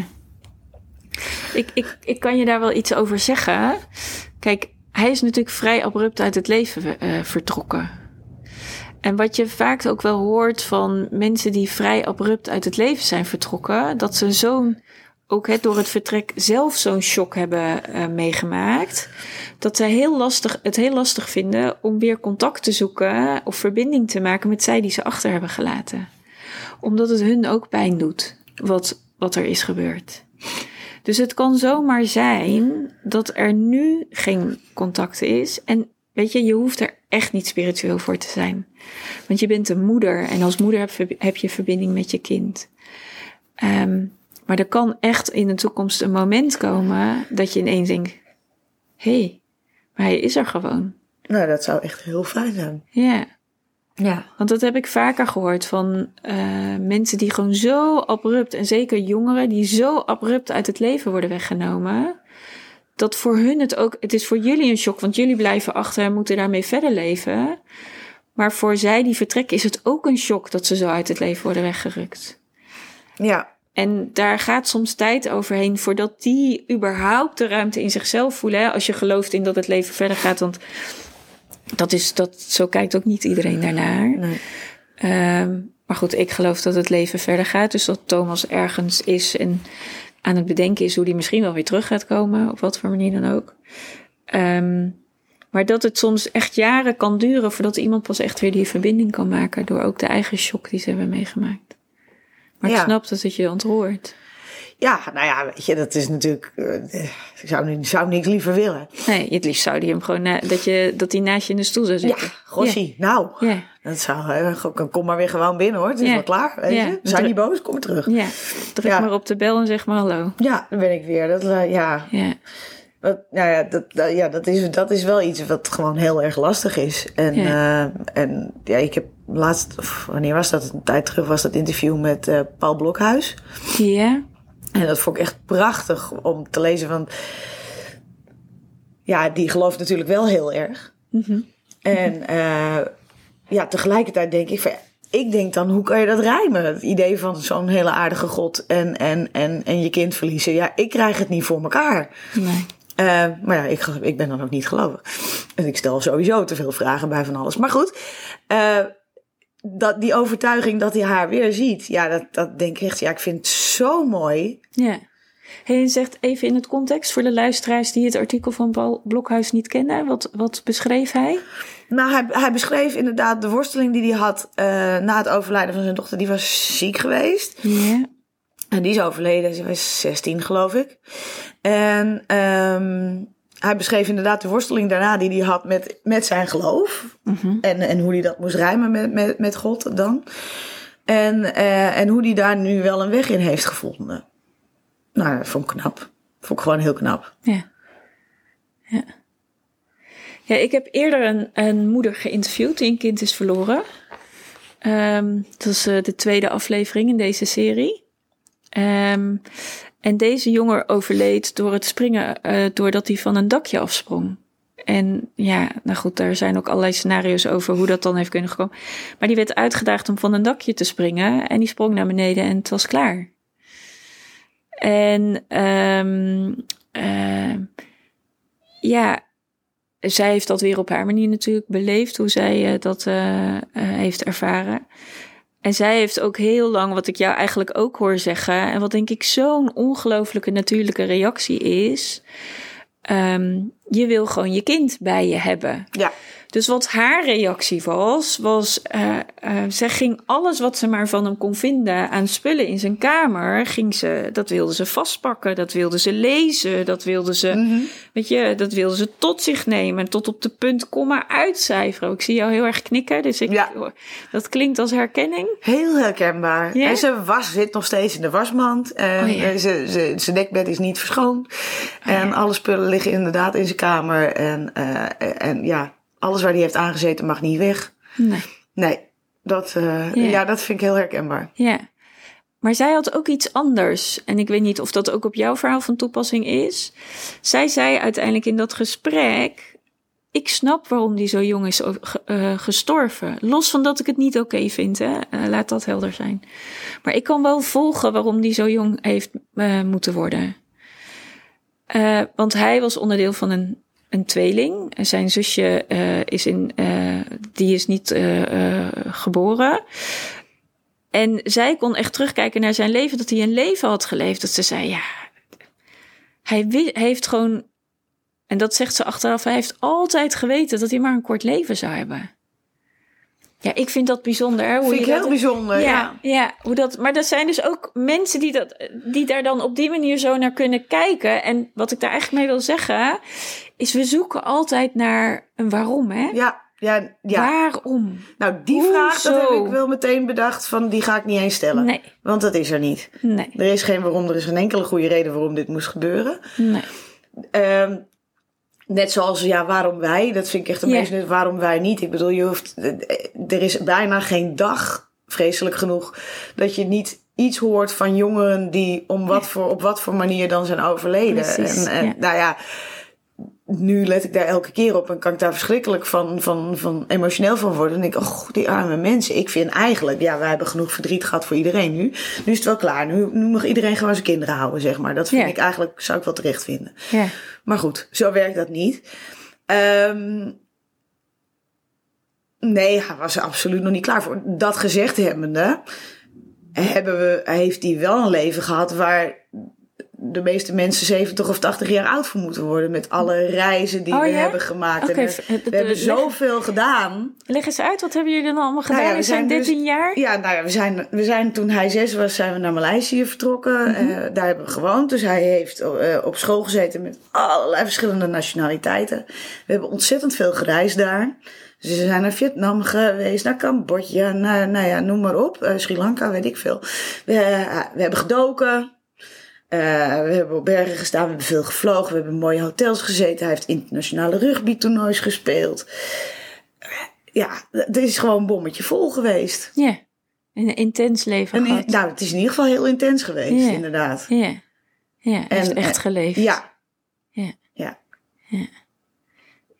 Ik, ik, ik kan je daar wel iets over zeggen. Kijk, hij is natuurlijk vrij abrupt uit het leven eh, vertrokken. En wat je vaak ook wel hoort van mensen die vrij abrupt uit het leven zijn vertrokken, dat ze zo'n, ook door het vertrek zelf zo'n shock hebben eh, meegemaakt, dat ze heel lastig, het heel lastig vinden om weer contact te zoeken of verbinding te maken met zij die ze achter hebben gelaten. Omdat het hun ook pijn doet, wat, wat er is gebeurd. Dus het kan zomaar zijn dat er nu geen contact is. En weet je, je hoeft er echt niet spiritueel voor te zijn. Want je bent een moeder en als moeder heb, heb je verbinding met je kind. Ehm, maar er kan echt in de toekomst een moment komen dat je ineens denkt: hé, hey, maar hij is er gewoon. Nou, dat zou echt heel fijn zijn. Ja. Ja. Want dat heb ik vaker gehoord van eh, mensen die gewoon zo abrupt, en zeker jongeren, die zo abrupt uit het leven worden weggenomen. Dat voor hun het ook, het is voor jullie een shock, want jullie blijven achter en moeten daarmee verder leven. Maar voor zij die vertrekken is het ook een shock dat ze zo uit het leven worden weggerukt. Ja. En daar gaat soms tijd overheen voordat die überhaupt de ruimte in zichzelf voelen. Hè? Als je gelooft in dat het leven verder gaat. Want dat is, dat, zo kijkt ook niet iedereen daarnaar. Nee. Ehm, maar goed, ik geloof dat het leven verder gaat. Dus dat Thomas ergens is en aan het bedenken is hoe die misschien wel weer terug gaat komen. Op wat voor manier dan ook. Ehm, maar dat het soms echt jaren kan duren voordat iemand pas echt weer die verbinding kan maken. Door ook de eigen shock die ze hebben meegemaakt. Maar ik Ja. snap dat het je ontroert. Ja, nou ja, weet je, dat is natuurlijk. eh, ik zou, zou niks liever willen. Nee, het liefst zou die hem gewoon na- dat, je, dat die naast je in de stoel zou Ja, zitten. gossie. Nou, Ja, dat zou. eh, kom maar weer gewoon binnen hoor. Het is Ja. wel klaar. Weet Ja. je? Zijn niet boos, kom terug. ja. Druk Ja. maar op de bel en zeg maar hallo. Ja, dan ben ik weer. Dat, eh, ja, Ja, Nou ja, dat, dat- ja dat, is, dat is wel iets wat gewoon heel erg lastig is. En ja, en, ja ik heb laatst, of wanneer was dat? Een tijd terug was dat interview met eh, Paul Blokhuis. ja, En dat vond ik echt prachtig om te lezen. Want ja, die gelooft natuurlijk wel heel erg. Mhm. En eh, ja, tegelijkertijd denk ik van... Ik denk dan, hoe kan je dat rijmen? Het idee van zo'n hele aardige god en, en, en, en je kind verliezen. Ja, ik krijg het niet voor elkaar. nee. Eh, maar ja, ik, ik ben dan ook niet gelovig. En ik stel sowieso te veel vragen bij van alles. Maar goed, eh, dat, die overtuiging dat hij haar weer ziet. Ja, dat, dat denk ik echt. Ja, ik vind het zo mooi. Ja. Hey, en zegt even in het context voor de luisteraars die het artikel van Paul Blokhuis niet kennen. Wat, wat beschreef hij? Nou, hij, hij beschreef inderdaad de worsteling die hij had eh, na het overlijden van zijn dochter. Die was ziek geweest. Ja. En die is overleden. Ze was 16, geloof ik. En ehm, hij beschreef inderdaad de worsteling daarna die hij had met, met zijn geloof. En, en hoe hij dat moest rijmen met, met, met God dan. En, eh, en hoe hij daar nu wel een weg in heeft gevonden. Nou, dat vond ik knap. Vond ik gewoon heel knap. Ja. Ja. Ja, ik heb eerder een, een moeder geïnterviewd die een kind is verloren. Ehm, dat is eh, de tweede aflevering in deze serie. Ehm, en deze jongen overleed door het springen, eh, doordat hij van een dakje afsprong. En ja, nou goed, daar zijn ook allerlei scenario's over hoe dat dan heeft kunnen komen. Maar die werd uitgedaagd om van een dakje te springen. En die sprong naar beneden en het was klaar. En ehm ehm, ja, zij heeft dat weer op haar manier natuurlijk beleefd, hoe zij eh, dat eh, eh, heeft ervaren. En zij heeft ook heel lang, wat ik jou eigenlijk ook hoor zeggen, en wat denk ik zo'n ongelooflijke natuurlijke reactie is. ehm, je wil gewoon je kind bij je hebben. Ja, Dus wat haar reactie was, was eh, zij ging alles wat ze maar van hem kon vinden aan spullen in zijn kamer, ging ze, dat wilde ze vastpakken, dat wilde ze lezen, dat wilde ze, weet je, dat wilde ze tot zich nemen, tot op de punt komma uitcijferen. Ik zie jou heel erg knikken, dus ik, Ja. dat klinkt als herkenning. heel herkenbaar. En zijn was zit nog steeds in de wasmand. En Oh ze- ze- zijn dekbed is niet verschoond. en alle spullen liggen inderdaad in zijn kamer. En, eh, en ja, alles waar hij heeft aangezeten mag niet weg. Nee. Nee, dat, eh, Ja. ja. dat vind ik heel herkenbaar. Ja. Maar zij had ook iets anders. En ik weet niet of dat ook op jouw verhaal van toepassing is. Zij zei uiteindelijk in dat gesprek. Ik snap waarom die zo jong is eh, gestorven. Los van dat ik het niet oké vind, hè? Eh, laat dat helder zijn. Maar ik kan wel volgen waarom die zo jong heeft moeten worden. Want hij was onderdeel van een, een tweeling. Zijn zusje eh, is, in, eh, die is niet eh, geboren. En zij kon echt terugkijken naar zijn leven, dat hij een leven had geleefd. Dat ze zei, ja, hij heeft gewoon, en dat zegt ze achteraf, hij heeft altijd geweten dat hij maar een kort leven zou hebben. Ja, ik vind dat bijzonder. hè, Hoe vind ik je heel dat, bijzonder. Ja. ja, ja, hoe dat, maar dat zijn dus ook mensen die, dat, die daar dan op die manier zo naar kunnen kijken. En wat ik daar eigenlijk mee wil zeggen, is we zoeken altijd naar een waarom, hè? Ja, ja, ja. Waarom? Nou, die Hoezo? vraag dat heb ik wel meteen bedacht. Van, die ga ik niet eens stellen. Nee, Want dat is er niet. nee, Er is geen waarom. Er is geen enkele goede reden waarom dit moest gebeuren. nee. Ehm, net zoals, ja, waarom wij? Dat vind ik echt de Ja. meest. Waarom wij niet? Ik bedoel, je hoeft, er is bijna geen dag, vreselijk genoeg, dat je niet iets hoort van jongeren die om wat voor, op wat voor manier dan zijn overleden. Precies, en, en ja. nou ja, nu let ik daar elke keer op en kan ik daar verschrikkelijk van, van, van emotioneel van worden. En denk ik, oh, die arme mensen. Ik vind eigenlijk, ja, wij hebben genoeg verdriet gehad voor iedereen nu. Nu is het wel klaar. Nu, nu mag iedereen gewoon zijn kinderen houden, zeg maar. Dat vind Ja. ik eigenlijk, zou ik wel terecht vinden. Ja. Maar goed, zo werkt dat niet. Ehm, Nee, hij was er absoluut nog niet klaar voor. Dat gezegd hebbende, hebben we, heeft hij wel een leven gehad waar de meeste mensen 70 of 80 jaar oud voor moeten worden. Met alle reizen die Oh, we ja? hebben gemaakt. We, v- we de- hebben leg- zoveel gedaan. Leg eens uit, wat hebben jullie dan allemaal gedaan Nou ja, we zijn dus- 13 jaar? Ja, nou ja, we zijn, we zijn toen hij zes was, zijn we naar Maleisië vertrokken. Mhm. Eh, daar hebben we gewoond. Dus hij heeft eh, op school gezeten met allerlei verschillende nationaliteiten. We hebben ontzettend veel gereisd daar. Dus we zijn naar Vietnam geweest, naar Cambodja, naar, nou ja, noem maar op. Eh, Sri Lanka, weet ik veel. We, we hebben gedoken. Eh, we hebben op bergen gestaan, we hebben veel gevlogen, we hebben in mooie hotels gezeten. Hij heeft internationale rugbytoernoois gespeeld. Ja, het is gewoon een bommetje vol geweest. Ja, een intens leven En in- nou, het is in ieder geval heel intens geweest, Ja. inderdaad. Ja, ja En, echt eh, geleefd. Ja, Ja. ja.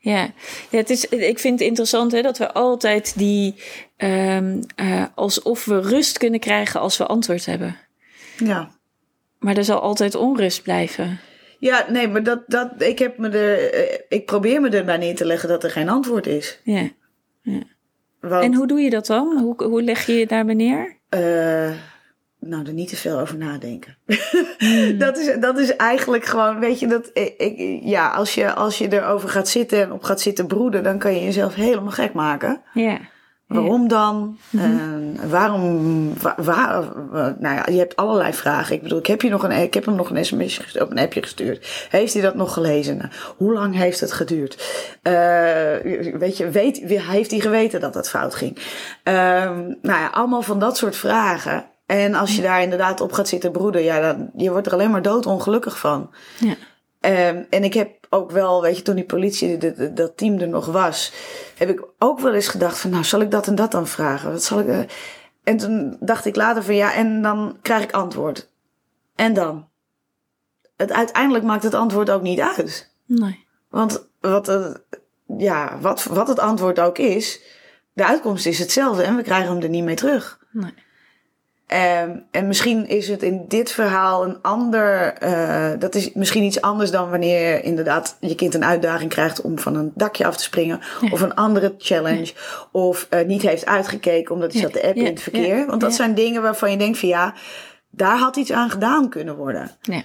Ja, ja het is, ik vind het interessant hè, dat we altijd die. ehm, eh, alsof we rust kunnen krijgen als we antwoord hebben. ja. Maar er zal altijd onrust blijven. Ja, nee, maar dat, dat, ik, heb me er, eh, ik probeer me erbij neer te leggen dat er geen antwoord is. Ja. Want, En hoe doe je dat dan? Hoe, hoe leg je je daarbij neer? eh, nou, er niet te veel over nadenken. Hmm. dat, is, dat is eigenlijk gewoon, weet je, dat, ik- ja, als je, als je erover gaat zitten en op gaat zitten broeden, dan kan je jezelf helemaal gek maken. Ja. Waarom dan? Mhm. En waarom? Waar, waar- nou ja, je hebt allerlei vragen. Ik bedoel, ik heb, je nog een, ik heb hem nog een sms gestuurd, of een appje gestuurd. Heeft hij dat nog gelezen? Nou, hoe lang heeft het geduurd? Eh, weet je, weet, heeft hij geweten dat het fout ging? Ehm, nou ja, allemaal van dat soort vragen. En als je daar inderdaad op gaat zitten broeden, ja, dan, je wordt er alleen maar doodongelukkig van. Ja. Ehm, en ik heb ook wel, weet je, toen die politie, de- de- dat team er nog was, heb ik ook wel eens gedacht van, nou, zal ik dat en dat dan vragen? Wat zal ik? eh? En toen dacht ik later van, ja, en dan krijg ik antwoord. En dan? Het, uiteindelijk maakt het antwoord ook niet uit. Nee. Want wat, het- ja, wat, wat het antwoord ook is, de uitkomst is hetzelfde en we krijgen hem er niet mee terug. Nee. Ehm, en misschien is het in dit verhaal een ander. eh, dat is misschien iets anders dan wanneer je inderdaad je kind een uitdaging krijgt om van een dakje af te springen. Ja. Of een andere challenge. Of eh, niet heeft uitgekeken omdat hij Ja, zat appen ja, in het verkeer. Want dat zijn dingen waarvan je denkt van ja, daar had iets aan gedaan kunnen worden. Ja.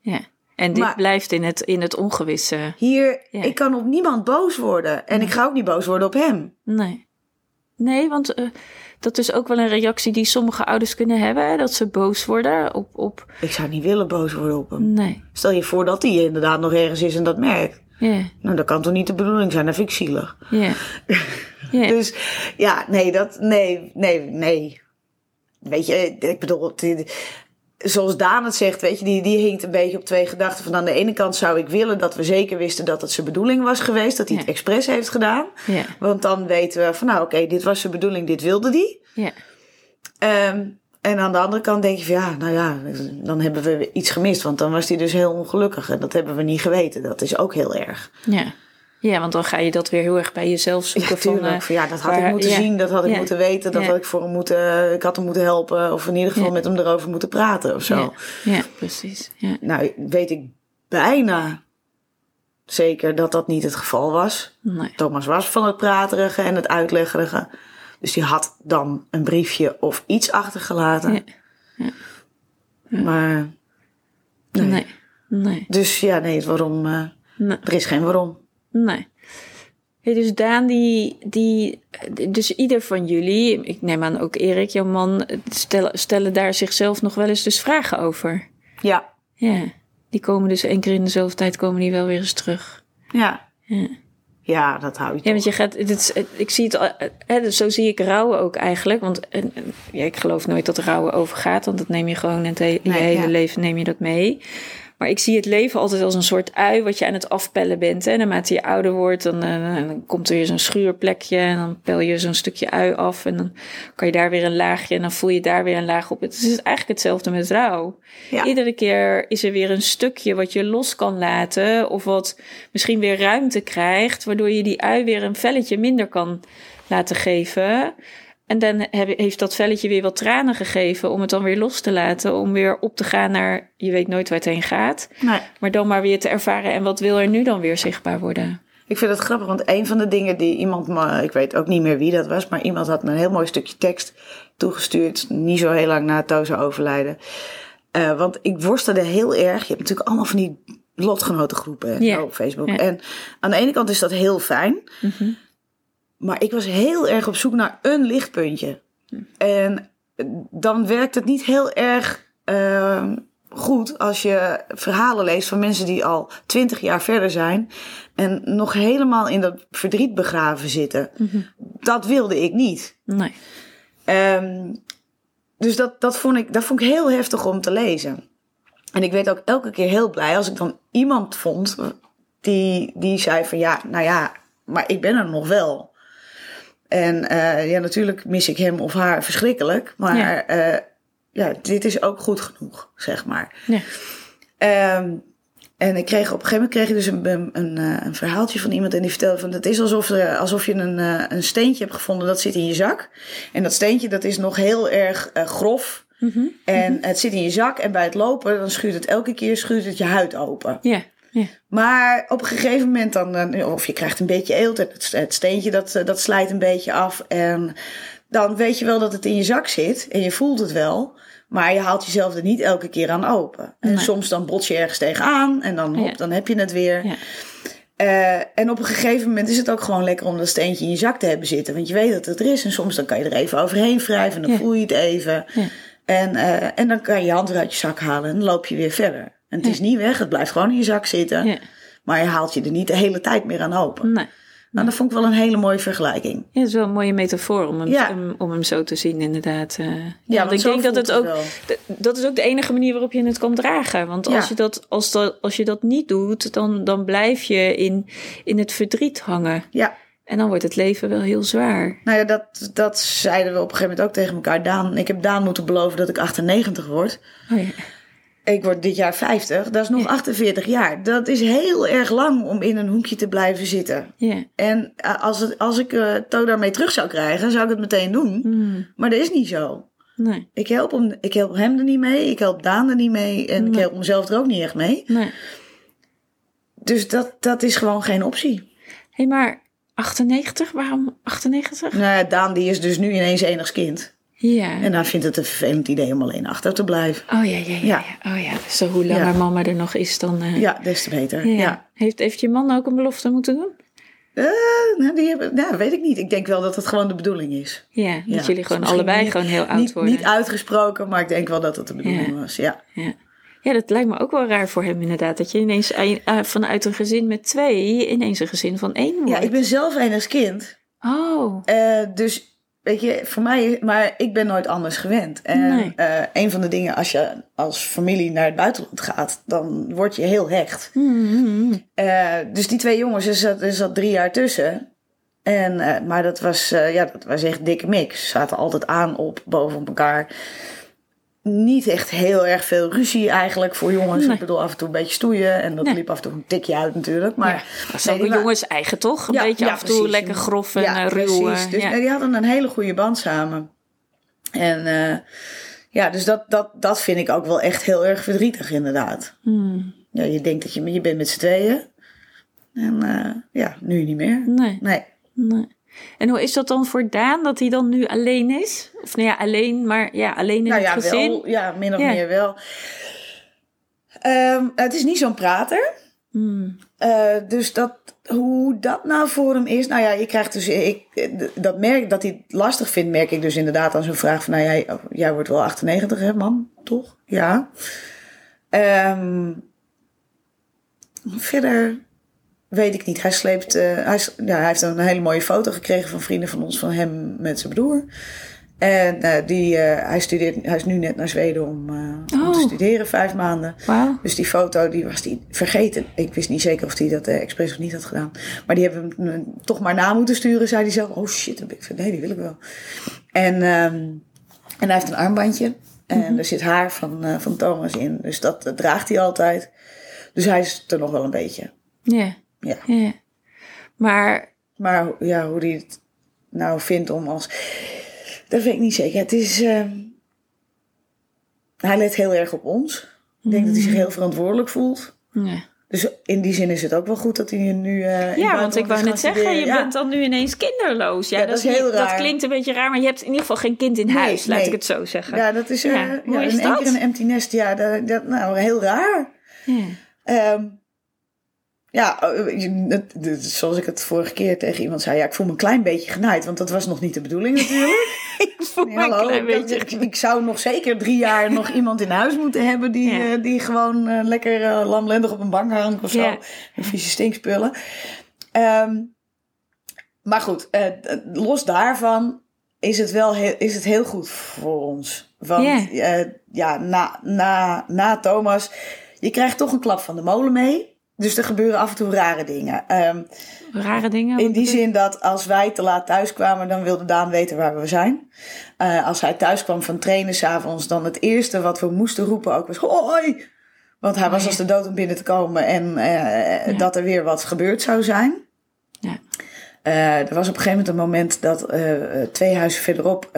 ja. En dit Maar- blijft in het, in het ongewisse. Hier, ik kan op niemand boos worden. En ik ga ook niet boos worden op hem. Nee. Nee, want eh, dat is ook wel een reactie die sommige ouders kunnen hebben. hè, Dat ze boos worden op... op Ik zou niet willen boos worden op hem. nee. Stel je voor dat hij inderdaad nog ergens is en dat merkt. Ja. Nou, dat kan toch niet de bedoeling zijn? Dat vind ik zielig. Ja. Dus ja, nee, dat, nee, nee, nee. Weet je, ik bedoel, zoals Daan het zegt, weet je, die, die hinkt een beetje op twee gedachten. Van aan de ene kant zou ik willen dat we zeker wisten dat het zijn bedoeling was geweest, dat hij Ja. het expres heeft gedaan. Ja. Want dan weten we van, nou oké, dit was zijn bedoeling, dit wilde die. Ja. Ehm, en aan de andere kant denk je van, ja, nou ja, dan hebben we iets gemist. Want dan was hij dus heel ongelukkig en dat hebben we niet geweten. Dat is ook heel erg. Ja. Ja, want dan ga je dat weer heel erg bij jezelf Ja, zoeken. van, tuurlijk. eh, Van, ja, dat had waar- ik moeten ja. zien, dat had ik Ja. moeten weten, dat Ja. had ik voor hem moeten, ik had hem moeten helpen, of in ieder geval Ja. met hem erover moeten praten of zo. ja. ja, precies. Ja. Nou, weet ik bijna zeker dat dat niet het geval was. Nee. Thomas was van het praterige en het uitleggerige. Dus die had dan een briefje of iets achtergelaten. Ja. Maar, nee. Nee. Nee. Dus ja, nee, het waarom, eh, Nee. er is geen waarom. Nee. Hey, dus Daan, die, die, dus ieder van jullie, ik neem aan ook Erik, jouw man, stellen, stellen daar zichzelf nog wel eens dus vragen over. Ja, Ja, die komen dus één keer in de zoveel tijd komen die wel weer eens terug. ja. Ja. Ja, dat hou je Ja, want je gaat, dit ik zie het, hè, dus zo zie ik rouwen ook eigenlijk. Want en, ja, ik geloof nooit dat rouwen overgaat, want dat neem je gewoon in, het he- in Nee, je hele ja. leven neem je dat mee. Maar ik zie het leven altijd als een soort ui wat je aan het afpellen bent. Hè. Naarmate je ouder wordt, dan, eh, dan komt er weer zo'n schuurplekje en dan pel je zo'n stukje ui af en dan kan je daar weer een laagje en dan voel je daar weer een laag op. Het is eigenlijk hetzelfde met rouw. Ja. Iedere keer is er weer een stukje wat je los kan laten of wat misschien weer ruimte krijgt, waardoor je die ui weer een velletje minder kan laten geven. En dan heb- heeft dat velletje weer wat tranen gegeven om het dan weer los te laten, om weer op te gaan naar, je weet nooit waar het heen gaat, Nee. maar dan maar weer te ervaren en wat wil er nu dan weer zichtbaar worden. Ik vind het grappig, want een van de dingen die iemand me, ik weet ook niet meer wie dat was, maar iemand had me een heel mooi stukje tekst toegestuurd, niet zo heel lang na Toza overlijden. Uh, want ik worstelde heel erg. Je hebt natuurlijk allemaal van die lotgenotengroepen Ja. op Facebook. En aan de ene kant is dat heel fijn. Mhm. Maar ik was heel erg op zoek naar een lichtpuntje. En dan werkt het niet heel erg ehm, goed als je verhalen leest van mensen die al twintig jaar verder zijn. En nog helemaal in dat verdriet begraven zitten. Mhm. Dat wilde ik niet. Nee. Ehm, dus dat, dat, vond ik, dat vond ik heel heftig om te lezen. En ik werd ook elke keer heel blij als ik dan iemand vond die, die zei van ja, nou ja, maar ik ben er nog wel. En eh, ja, natuurlijk mis ik hem of haar verschrikkelijk. Maar Ja. ja. ja, dit is ook goed genoeg, zeg maar. Ja. Ehm, en ik kreeg op een gegeven moment kreeg ik dus een, een, een, eh, een verhaaltje van iemand en die vertelde van het is alsof, eh, alsof je een, eh, een steentje hebt gevonden dat zit in je zak. En dat steentje dat is nog heel erg eh, grof. Mhm. En het zit in je zak en bij het lopen dan schuurt het elke keer schuurt het je huid open. Ja. Ja. Maar op een gegeven moment dan, of je krijgt een beetje eelt en het, steentje dat, eh, dat slijt een beetje af. En dan weet je wel dat het in je zak zit en je voelt het wel. Maar je haalt jezelf er niet elke keer aan open. En Nee. soms dan bots je ergens tegenaan en dan, hop, Ja. dan heb je het weer. Ja. Eh, en op een gegeven moment is het ook gewoon lekker om dat steentje in je zak te hebben zitten. Want je weet dat het er is. En soms dan kan je er even overheen wrijven en dan voel je het even. En, eh, en dan kan je je hand weer uit je zak halen en dan loop je weer verder. En het is niet weg, het blijft gewoon in je zak zitten. Ja. Maar je haalt je er niet de hele tijd meer aan open. Nee. Nou, dat vond ik wel een hele mooie vergelijking. Ja, het is wel een mooie metafoor om hem, Ja. om, om hem zo te zien, inderdaad. eh. ja, want want ik zo denk dat het ook, dat is ook de enige manier waarop je het kan dragen. Want als, Ja. je, dat, als, dat, als je dat niet doet, dan, dan blijf je in, in het verdriet hangen. Ja, En dan wordt het leven wel heel zwaar. nou ja, dat, dat zeiden we op een gegeven moment ook tegen elkaar. Daan, ik heb Daan moeten beloven dat ik 98 word. Oh ja. Ik word dit jaar 50, dat is nog Ja. 48 jaar. Dat is heel erg lang om in een hoekje te blijven zitten. Ja. En eh, als, het, als ik uh, To daarmee terug zou krijgen, zou ik het meteen doen. Hmm. Maar dat is niet zo. Nee. Ik help, hem, ik help hem er niet mee, ik help Daan er niet mee en ik help mezelf er ook niet echt mee. Nee. Dus dat, dat is gewoon geen optie. Hé, maar 98? Waarom 98? Nou ja, Daan die is dus nu ineens enigskind. Ja. En hij vindt het een vervelend idee om alleen achter te blijven. Oh ja, ja, ja. Ja. ja. Oh ja, dus hoe langer Ja. mama er nog is, dan... eh, Ja, des te beter. ja. Heeft, heeft je man ook een belofte moeten doen? Eh, nou, die hebben, nou, weet ik niet. Ik denk wel dat het gewoon de bedoeling is. Ja, dat jullie gewoon allebei niet- gewoon heel oud niet, worden. Niet uitgesproken, maar ik denk wel dat het de bedoeling was. Ja. Ja. ja, dat lijkt me ook wel raar voor hem inderdaad. Dat je ineens eh, vanuit een gezin met twee ineens een gezin van één wordt. ja, ik ben zelf enigskind. Oh, Eh, dus weet je, voor mij, maar ik ben nooit anders gewend. En Nee. eh, een van de dingen, als je als familie naar het buitenland gaat, dan word je heel hecht. Hmm. Eh, dus die twee jongens, er zat, er zat drie jaar tussen. En, eh, maar dat was, ja, dat was echt dikke mix. Ze zaten altijd aan op, boven op elkaar. Niet echt heel erg veel ruzie eigenlijk voor jongens. Nee. Ik bedoel, af en toe een beetje stoeien. En dat Nee. liep af en toe een tikje uit natuurlijk. Maar ja, dat nee, jongens eigen toch? Een Ja, beetje ja, af en toe precies. lekker grof en ja, eh, ruw. precies. Dus ja. die hadden een hele goede band samen. En eh, ja, dus dat, dat, dat vind ik ook wel echt heel erg verdrietig inderdaad. Hmm. Ja, je denkt dat je, je bent met z'n tweeën. En eh, ja, nu niet meer. Nee, Nee. En hoe is dat dan voor Daan, dat hij dan nu alleen is? Of nou ja, alleen, maar ja, alleen in Nou het ja, gezin? wel, ja, min of Ja. meer wel. Ehm, het is niet zo'n prater. Hmm. Eh, dus dat, hoe dat nou voor hem is. Nou ja, je krijgt dus. Ik, dat merk dat hij het lastig vindt, merk ik dus inderdaad aan zo'n vraag van. Nou, jij, jij wordt wel 98, hè, man? Toch? Ja. Ehm, verder weet ik niet. Hij sleept. eh, hij, ja, hij heeft een hele mooie foto gekregen van vrienden van ons, van hem met zijn broer. En eh, die, eh, hij, studeert, hij is nu net naar Zweden om, om te Oh. studeren, vijf maanden. Dus die foto die was die vergeten. Ik wist niet zeker of hij dat expres of niet had gedaan. Maar die hebben we hem toch maar na moeten sturen. Zei hij zelf. Oh shit, ben ik van, nee, die wil ik wel. En, ehm, en hij heeft een armbandje. En er zit haar van, van Thomas in. Dus dat draagt hij altijd. Dus hij is er nog wel een beetje. Ja. Ja. ja. Maar, Maar ja, hoe hij het nou vindt om als... Dat weet ik niet zeker. Het is... ehm, hij let heel erg op ons. Ik denk dat hij zich heel verantwoordelijk voelt. ja. Dus in die zin is het ook wel goed dat hij nu. Uh, ja, want ik wou net zeggen, je bent dan nu ineens kinderloos. Ja, Ja, dat is heel niet- raar. Dat klinkt een beetje raar, maar je hebt in ieder geval geen kind in Nee, huis, laat nee. ik het zo zeggen. Ja, dat is, eh, Ja, ja, hoe is in één dat? keer een empty nest. Ja, dat, dat, nou, heel raar. Ja. Ja, het- zoals ik het vorige keer tegen iemand zei. Ja, ik voel me een klein beetje genaaid. Want dat was nog niet de bedoeling natuurlijk. Ik voel me Hallo, een klein beetje... ik, ik zou nog zeker drie jaar nog iemand in huis moeten hebben die, Ja. eh, die gewoon eh, lekker eh, lamlendig op een bank hangt of zo. Ja. En vieze stinkspullen. Ehm, maar goed, los daarvan is het wel heel, is het heel goed voor ons. Want ja, na, na, na Thomas, je krijgt toch een klap van de molen mee. Dus er gebeuren af en toe rare dingen. Ehm, Rare dingen. in die zin dat als wij te laat thuis kwamen, dan wilde Daan weten waar we zijn. Eh, als hij thuis kwam van trainen s'avonds, dan het eerste wat we moesten roepen ook was hoi. Want hij was ja. als de dood om binnen te komen en eh, dat er weer wat gebeurd zou zijn. Ja. Eh, er was op een gegeven moment een moment dat twee huizen verderop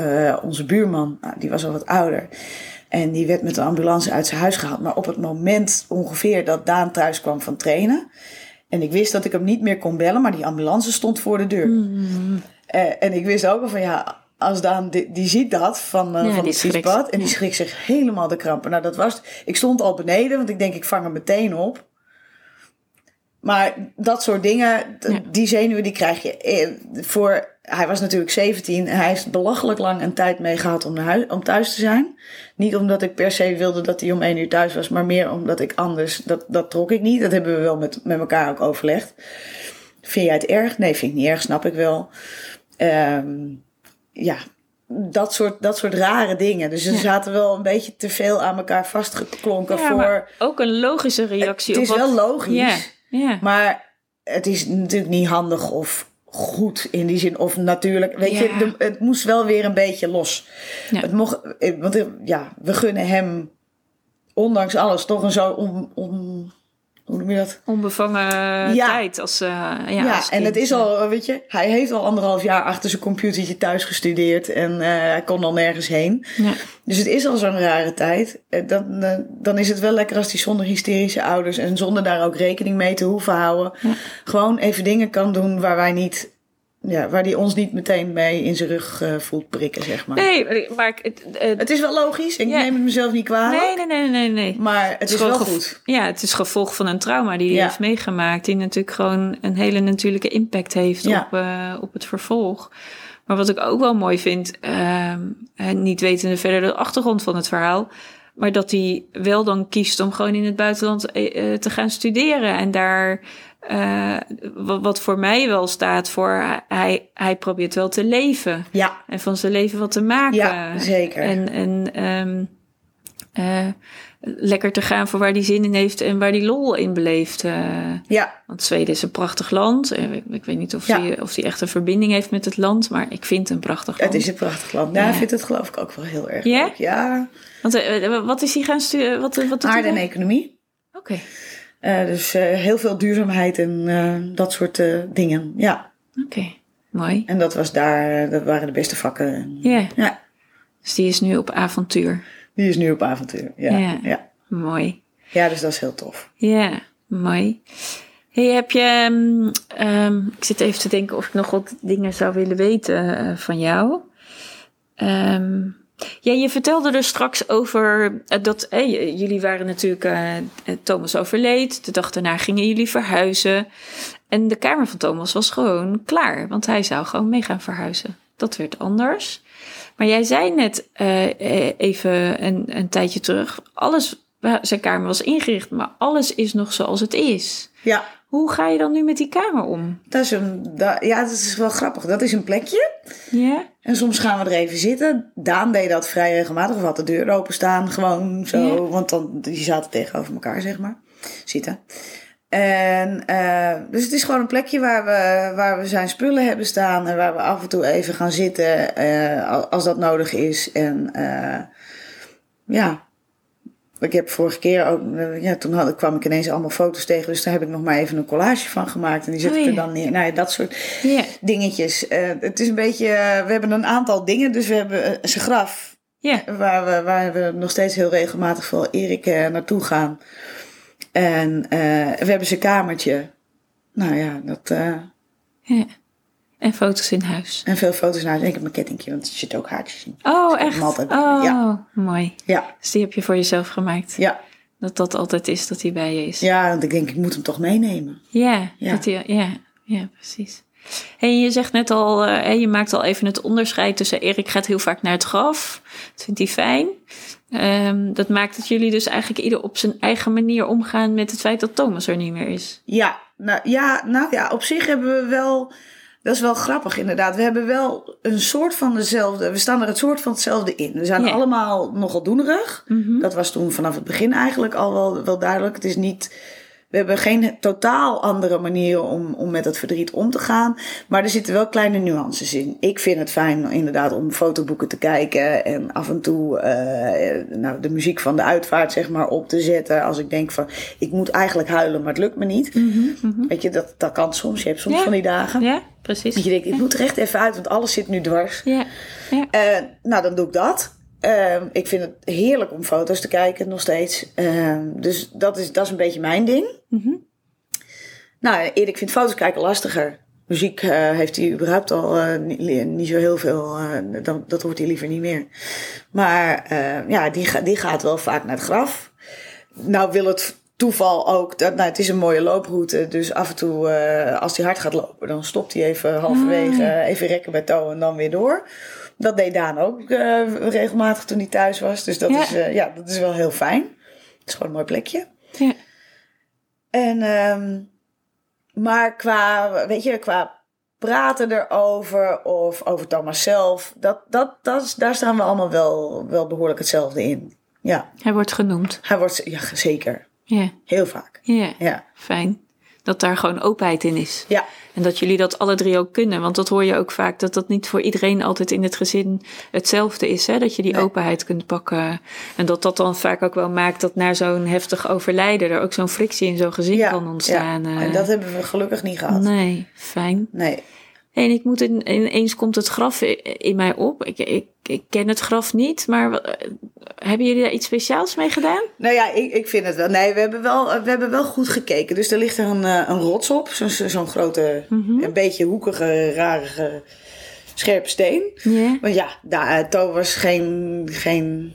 onze buurman, nou, die was al wat ouder. En die werd met de ambulance uit zijn huis gehaald. Maar op het moment ongeveer dat Daan thuis kwam van trainen. En ik wist dat ik hem niet meer kon bellen, maar die ambulance stond voor de deur. Mm. Eh, en ik wist ook al van ja, als Daan die, die ziet dat van, eh Ja, van het fietspad. En die schrikt zich helemaal de krampen. Nou, dat was. Ik stond al beneden, want ik denk ik vang hem meteen op. Maar dat soort dingen, Ja. die zenuwen, die krijg je eh, voor. Hij was natuurlijk 17 en hij heeft belachelijk lang een tijd mee gehad om, huis, om thuis te zijn. Niet omdat ik per se wilde dat hij om één uur thuis was, maar meer omdat ik anders, dat, dat trok ik niet. Dat hebben we wel met, met elkaar ook overlegd. Vind jij het erg? Nee, vind ik niet erg, snap ik wel. Ehm, ja, dat soort, dat soort rare dingen. Dus Ja. zaten wel een beetje te veel aan elkaar vastgeklonken Ja, voor. maar ook een logische reactie. het is op wat... wel logisch. Ja. Maar het is natuurlijk niet handig of goed in die zin. Of natuurlijk, weet je, de- het moest wel weer een beetje los. Ja. Het mocht, eh, want eh, ja, we gunnen hem, ondanks alles, toch een zo on, on- hoe noem je dat? Onbevangen Ja. tijd als, eh, ja, Ja, als en het is al, weet je, hij heeft al anderhalf jaar achter zijn computertje thuis gestudeerd en eh, hij kon al nergens heen. Ja. Dus het is al zo'n rare tijd. Eh, Dan, eh, dan is het wel lekker als hij zonder hysterische ouders en zonder daar ook rekening mee te hoeven houden, gewoon even dingen kan doen waar wij niet, ja, waar hij ons niet meteen mee in zijn rug eh, voelt prikken, zeg maar. Nee, maar ik, het, Het is wel logisch, ik neem het mezelf niet kwalijk, nee, nee, nee, nee, nee. maar het is wel goed. Ja, het is gevolg van een trauma die hij Ja. heeft meegemaakt. Die natuurlijk gewoon een hele natuurlijke impact heeft Ja. op, eh, op het vervolg. Maar wat ik ook wel mooi vind, ehm, eh, niet wetende verder de achtergrond van het verhaal. Maar dat hij wel dan kiest om gewoon in het buitenland eh, te gaan studeren. En daar, eh, wat, wat voor mij wel staat voor, hij, hij probeert wel te leven. Ja, En van zijn leven wat te maken. Ja, zeker. En, en ehm, eh, lekker te gaan voor waar hij zin in heeft en waar hij lol in beleeft. eh. ja, want Zweden is een prachtig land. Ik, ik weet niet of Ja. hij of die echt een verbinding heeft met het land, maar ik vind het een prachtig land. het is een prachtig land. Ja, Ja. ik vind het geloof ik ook wel heel erg Ja? leuk. Ja, Want wat is hij gaan studeren? Wat, wat aarde en economie. Oké, Eh, dus eh, heel veel duurzaamheid en eh, dat soort dingen. Ja, oké. Mooi. en dat was daar, dat waren de beste vakken. En, Ja, dus die is nu op avontuur. die is nu op avontuur. Ja, Ja. ja. Mooi. ja. dus dat is heel tof. Ja, mooi. Hey, heb je, ehm, ehm, ik zit even te denken of ik nog wat dingen zou willen weten van jou. Ehm, ja, je vertelde er straks over eh, dat eh, jullie waren natuurlijk, eh, Thomas overleed. De dag daarna gingen jullie verhuizen. En de kamer van Thomas was gewoon klaar, want hij zou gewoon mee gaan verhuizen. Dat werd anders. Maar jij zei net even een, een tijdje terug, alles, zijn kamer was ingericht, maar alles is nog zoals het is. Ja, Hoe ga je dan nu met die kamer om? dat is, een, ja, dat is wel grappig. Dat is een plekje. Ja? En soms gaan we er even zitten. Daan deed dat vrij regelmatig. Of had de deur openstaan, gewoon zo. Want dan, die zaten tegenover elkaar, zeg maar. Zitten. En eh, dus het is gewoon een plekje waar we, waar we zijn spullen hebben staan. En waar we af en toe even gaan zitten eh, al- als dat nodig is. En eh, ja, ik heb vorige keer ook, eh, ja, toen had, kwam ik ineens allemaal foto's tegen. Dus daar heb ik nog maar even een collage van gemaakt. En die zet ik er dan neer. Nou ja, dat soort dingetjes. Eh, het is een beetje, eh, we hebben een aantal dingen. Dus we hebben zijn graf, Ja. waar we, waar we nog steeds heel regelmatig voor Erik naartoe gaan. En we hebben zijn kamertje. Nou ja, dat... Ja. En foto's in huis. en veel foto's naar. Ik heb mijn kettingje, want er zit ook haartjes in. Oh, heb echt? altijd Oh. Ja. mooi. Ja, Dus die heb je voor jezelf gemaakt. ja. Dat dat altijd is dat hij bij je is. Ja, want ik denk, ik moet hem toch meenemen. Ja, Ja. dat ja, ja, precies. Hey, je zegt net al, eh, je maakt al even het onderscheid tussen Erik gaat heel vaak naar het graf. Dat vindt hij fijn. Ehm, dat maakt dat jullie dus eigenlijk ieder op zijn eigen manier omgaan met het feit dat Thomas er niet meer is. Ja, nou ja, nou ja, op zich hebben we wel. Dat is wel grappig, inderdaad. We hebben wel een soort van dezelfde. We staan er het soort van hetzelfde in. We zijn Ja. allemaal nogal doenerig. Mhm. Dat was toen vanaf het begin eigenlijk al wel, wel duidelijk. Het is niet. We hebben geen totaal andere manier om, om met het verdriet om te gaan. Maar er zitten wel kleine nuances in. Ik vind het fijn inderdaad om fotoboeken te kijken. En af en toe eh, nou, de muziek van de uitvaart zeg maar op te zetten. Als ik denk van ik moet eigenlijk huilen, maar het lukt me niet. Weet je, dat, dat kan soms. Je hebt soms van die dagen. Ja, precies. Dat je denkt, ik moet er echt even uit, want alles zit nu dwars. Ja, ja. Eh, nou, dan doe ik dat. Ehm, ik vind het heerlijk om foto's te kijken, nog steeds. Ehm, dus dat is, dat is een beetje mijn ding. Mhm. Nou, Erik vindt foto's kijken lastiger. Muziek eh, heeft hij überhaupt al eh, niet, niet zo heel veel. dan, dat hoort hij liever niet meer. Maar ja, die, die gaat wel vaak naar het graf. Nou wil het toeval ook. Dat, nou, het is een mooie looproute. Dus af en toe, eh, als hij hard gaat lopen, dan stopt hij even halverwege. Ah, Even rekken bij touw en dan weer door. Dat deed Daan ook eh, regelmatig toen hij thuis was. Dus dat, Ja. Is, eh, ja, dat is wel heel fijn. Het is gewoon een mooi plekje. ja. En, ehm, maar qua, weet je, qua praten erover of over Thomas zelf, dat, dat, dat, daar staan we allemaal wel, wel behoorlijk hetzelfde in. Ja, Hij wordt genoemd. hij wordt, ja, zeker. Ja, Heel vaak. ja. Ja. Fijn. Dat daar gewoon openheid in is. Ja. En dat jullie dat alle drie ook kunnen. Want dat hoor je ook vaak. Dat dat niet voor iedereen altijd in het gezin hetzelfde is. Hè? Dat je die Nee. openheid kunt pakken. En dat dat dan vaak ook wel maakt dat na zo'n heftig overlijden... er ook zo'n frictie in zo'n gezin ja. kan ontstaan. Ja. eh. En dat hebben we gelukkig niet gehad. Nee. Nee, fijn. En ik moet in, ineens komt het graf in mij op. Ik, ik, ik ken het graf niet, maar eh, hebben jullie daar iets speciaals mee gedaan? Nou ja, ik, ik vind het wel. Nee, we hebben wel, we hebben wel goed gekeken. Dus er ligt er een, eh, een rots op. Zo'n zo'n grote, Mhm. een beetje hoekige, rarige, scherpe steen. Ja. Want ja, daar, To was geen, geen.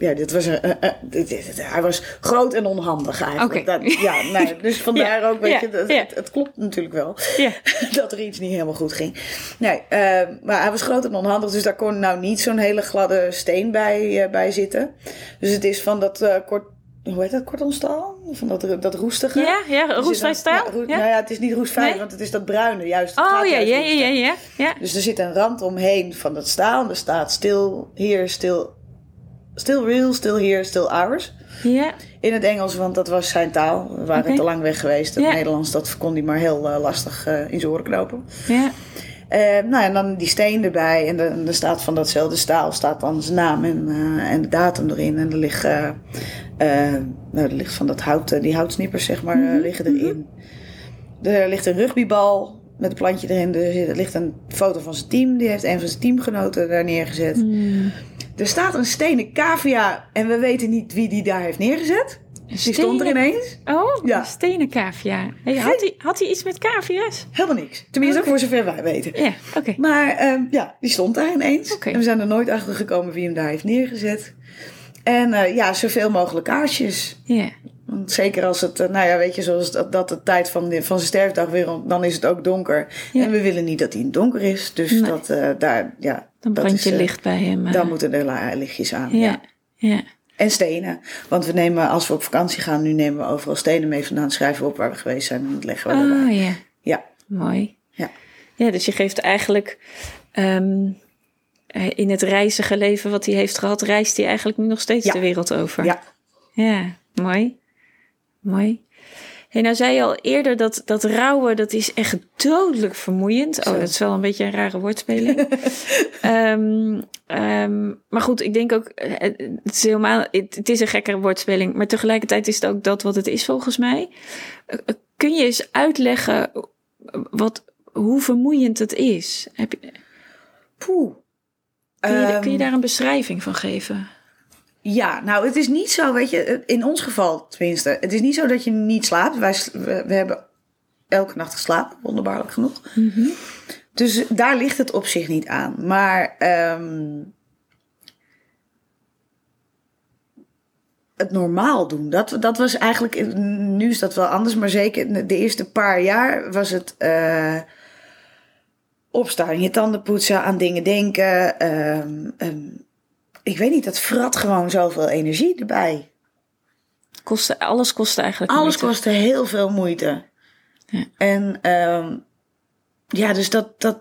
Ja, dit was een, eh, eh, dit- dit- dit- hij was groot en onhandig eigenlijk. Dat, ja, nee, dus vandaar Ja, ook, weet ja, je, dat, ja. het, het klopt natuurlijk wel Ja. dat er iets niet helemaal goed ging. Nee, eh, maar hij was groot en onhandig, dus daar kon nou niet zo'n hele gladde steen bij, eh, bij zitten. Dus het is van dat kort, hoe heet dat, kortonstaal? Van dat, dat roestige. Ja, ja, roestvrij staal? Nou ja, het is niet roestvrij, Nee? want het is dat bruine juist. Het Oh ja, ja, ja, ja, ja. Dus er zit een rand omheen van dat staal. En er staat stil hier, stil, still real, still here, still ours. Ja, In het Engels, want dat was zijn taal. We waren te lang weg geweest. Het Ja. Nederlands, dat kon hij maar heel eh, lastig eh, in zijn oren knopen. ja. Eh, nou, en dan die steen erbij. En er, er staat van datzelfde staal staat dan zijn naam en, en de datum erin. En er ligt, nou, er ligt van dat hout, die houtsnippers, zeg maar, eh, liggen erin. Er ligt een rugbybal met een plantje erin. Er, ligt een foto van zijn team. Die heeft een van zijn teamgenoten daar neergezet. Hmm. Er staat een stenen cavia. En we weten niet wie die daar heeft neergezet. Die stond er ineens. Oh, Ja. een stenen cavia. Hey, had, hij, had hij iets met cavia's? Helemaal niks. Tenminste, voor zover wij weten. Ja, oké. Maar ehm, ja, die stond daar ineens. En we zijn er nooit achter gekomen wie hem daar heeft neergezet. En eh, ja, zoveel mogelijk kaarsjes. Ja, Want zeker als het, eh, nou ja, weet je, zoals dat, dat de tijd van, de, van zijn sterfdag weer, om- dan is het ook donker. Ja. En we willen niet dat hij in het donker is. Dus Nee. dat, eh, daar, ja. dan dat brand is, je eh, licht bij hem. Dan moeten er lichtjes aan. Ja. ja, ja. En stenen. Want we nemen, als we op vakantie gaan, nu nemen we overal stenen mee vandaan. Schrijven we op waar we geweest zijn en dat leggen we erbij. Oh ja, Ja, mooi. ja. Ja, dus je geeft eigenlijk ehm, eh, in het reizige leven wat hij heeft gehad, reist hij eigenlijk nu nog steeds Ja. de wereld over. Ja. Ja, mooi. Mooi. Hey, nou zei je al eerder dat, dat rouwen, dat is echt dodelijk vermoeiend. Oh, Zo. dat is wel een beetje een rare woordspeling. Ehm, ehm, maar goed, ik denk ook, eh, het is helemaal, het, het is een gekke woordspeling, maar tegelijkertijd is het ook dat wat het is volgens mij. Eh, eh, Kun je eens uitleggen wat, hoe vermoeiend het is? Heb je, Poeh. kun, je, Ehm, kun je daar een beschrijving van geven? Ja, nou, het is niet zo, weet je, in ons geval tenminste. Het is niet zo dat je niet slaapt. Wij, we, we hebben elke nacht geslapen, wonderbaarlijk genoeg. Dus daar ligt het op zich niet aan. Maar ehm, het normaal doen, dat, dat was eigenlijk, nu is dat wel anders, maar zeker de eerste paar jaar was het eh, opstaan, je tanden poetsen, aan dingen denken. ehm, ik weet niet, dat vrat gewoon zoveel energie erbij. Kostte, alles kostte eigenlijk Alles moeite. kostte heel veel moeite. Ja. En ehm, ja, dus dat, dat.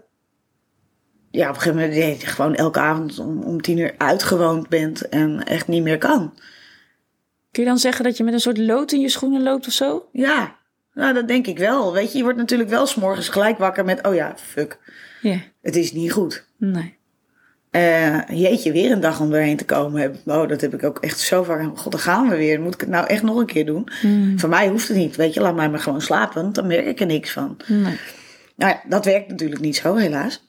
Ja, op een gegeven moment nee, gewoon elke avond om, om tien uur uitgewoond bent en echt niet meer kan. Kun je dan zeggen dat je met een soort lood in je schoenen loopt of zo? Ja, nou dat denk ik wel. Weet je, je wordt natuurlijk wel s'morgens gelijk wakker met, oh ja, fuck, Ja, het is niet goed. nee. Eh, jeetje, weer een dag om doorheen te komen. Oh, dat heb ik ook echt zo vaak. God, dan gaan we weer. Moet ik het nou echt nog een keer doen? Voor mij hoeft het niet. Weet je, laat mij maar gewoon slapen. Want dan merk ik er niks van. nee. Nou ja, dat werkt natuurlijk niet zo, helaas.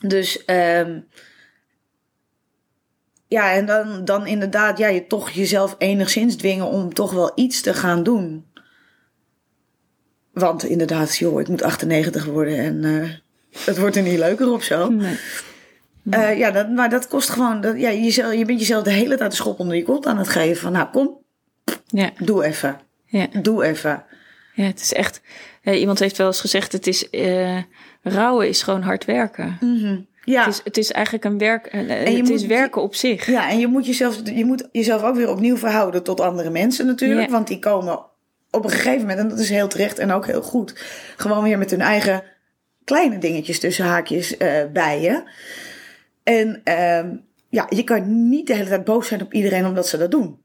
Dus ehm, ja, en dan, dan inderdaad, ja, je toch jezelf enigszins dwingen om toch wel iets te gaan doen. Want inderdaad, joh, ik moet 98 worden en eh, het wordt er niet leuker op zo. nee. Eh, ja, dat, maar dat kost gewoon, dat, ja, jezelf, je bent jezelf de hele tijd de schop onder je kont aan het geven. Van nou, kom, Ja, doe even, ja. doe even. ja, het is echt... eh, iemand heeft wel eens gezegd, het is... eh, rouwen is gewoon hard werken. Ja. Het, is, het is eigenlijk een werk... eh, je het is moet- werken op zich. Ja, en je moet, jezelf, je moet jezelf ook weer opnieuw verhouden tot andere mensen natuurlijk. Ja. Want die komen op een gegeven moment, en dat is heel terecht en ook heel goed, gewoon weer met hun eigen kleine dingetjes tussen haakjes eh, bij je. En ehm, ja, je kan niet de hele tijd boos zijn op iedereen omdat ze dat doen.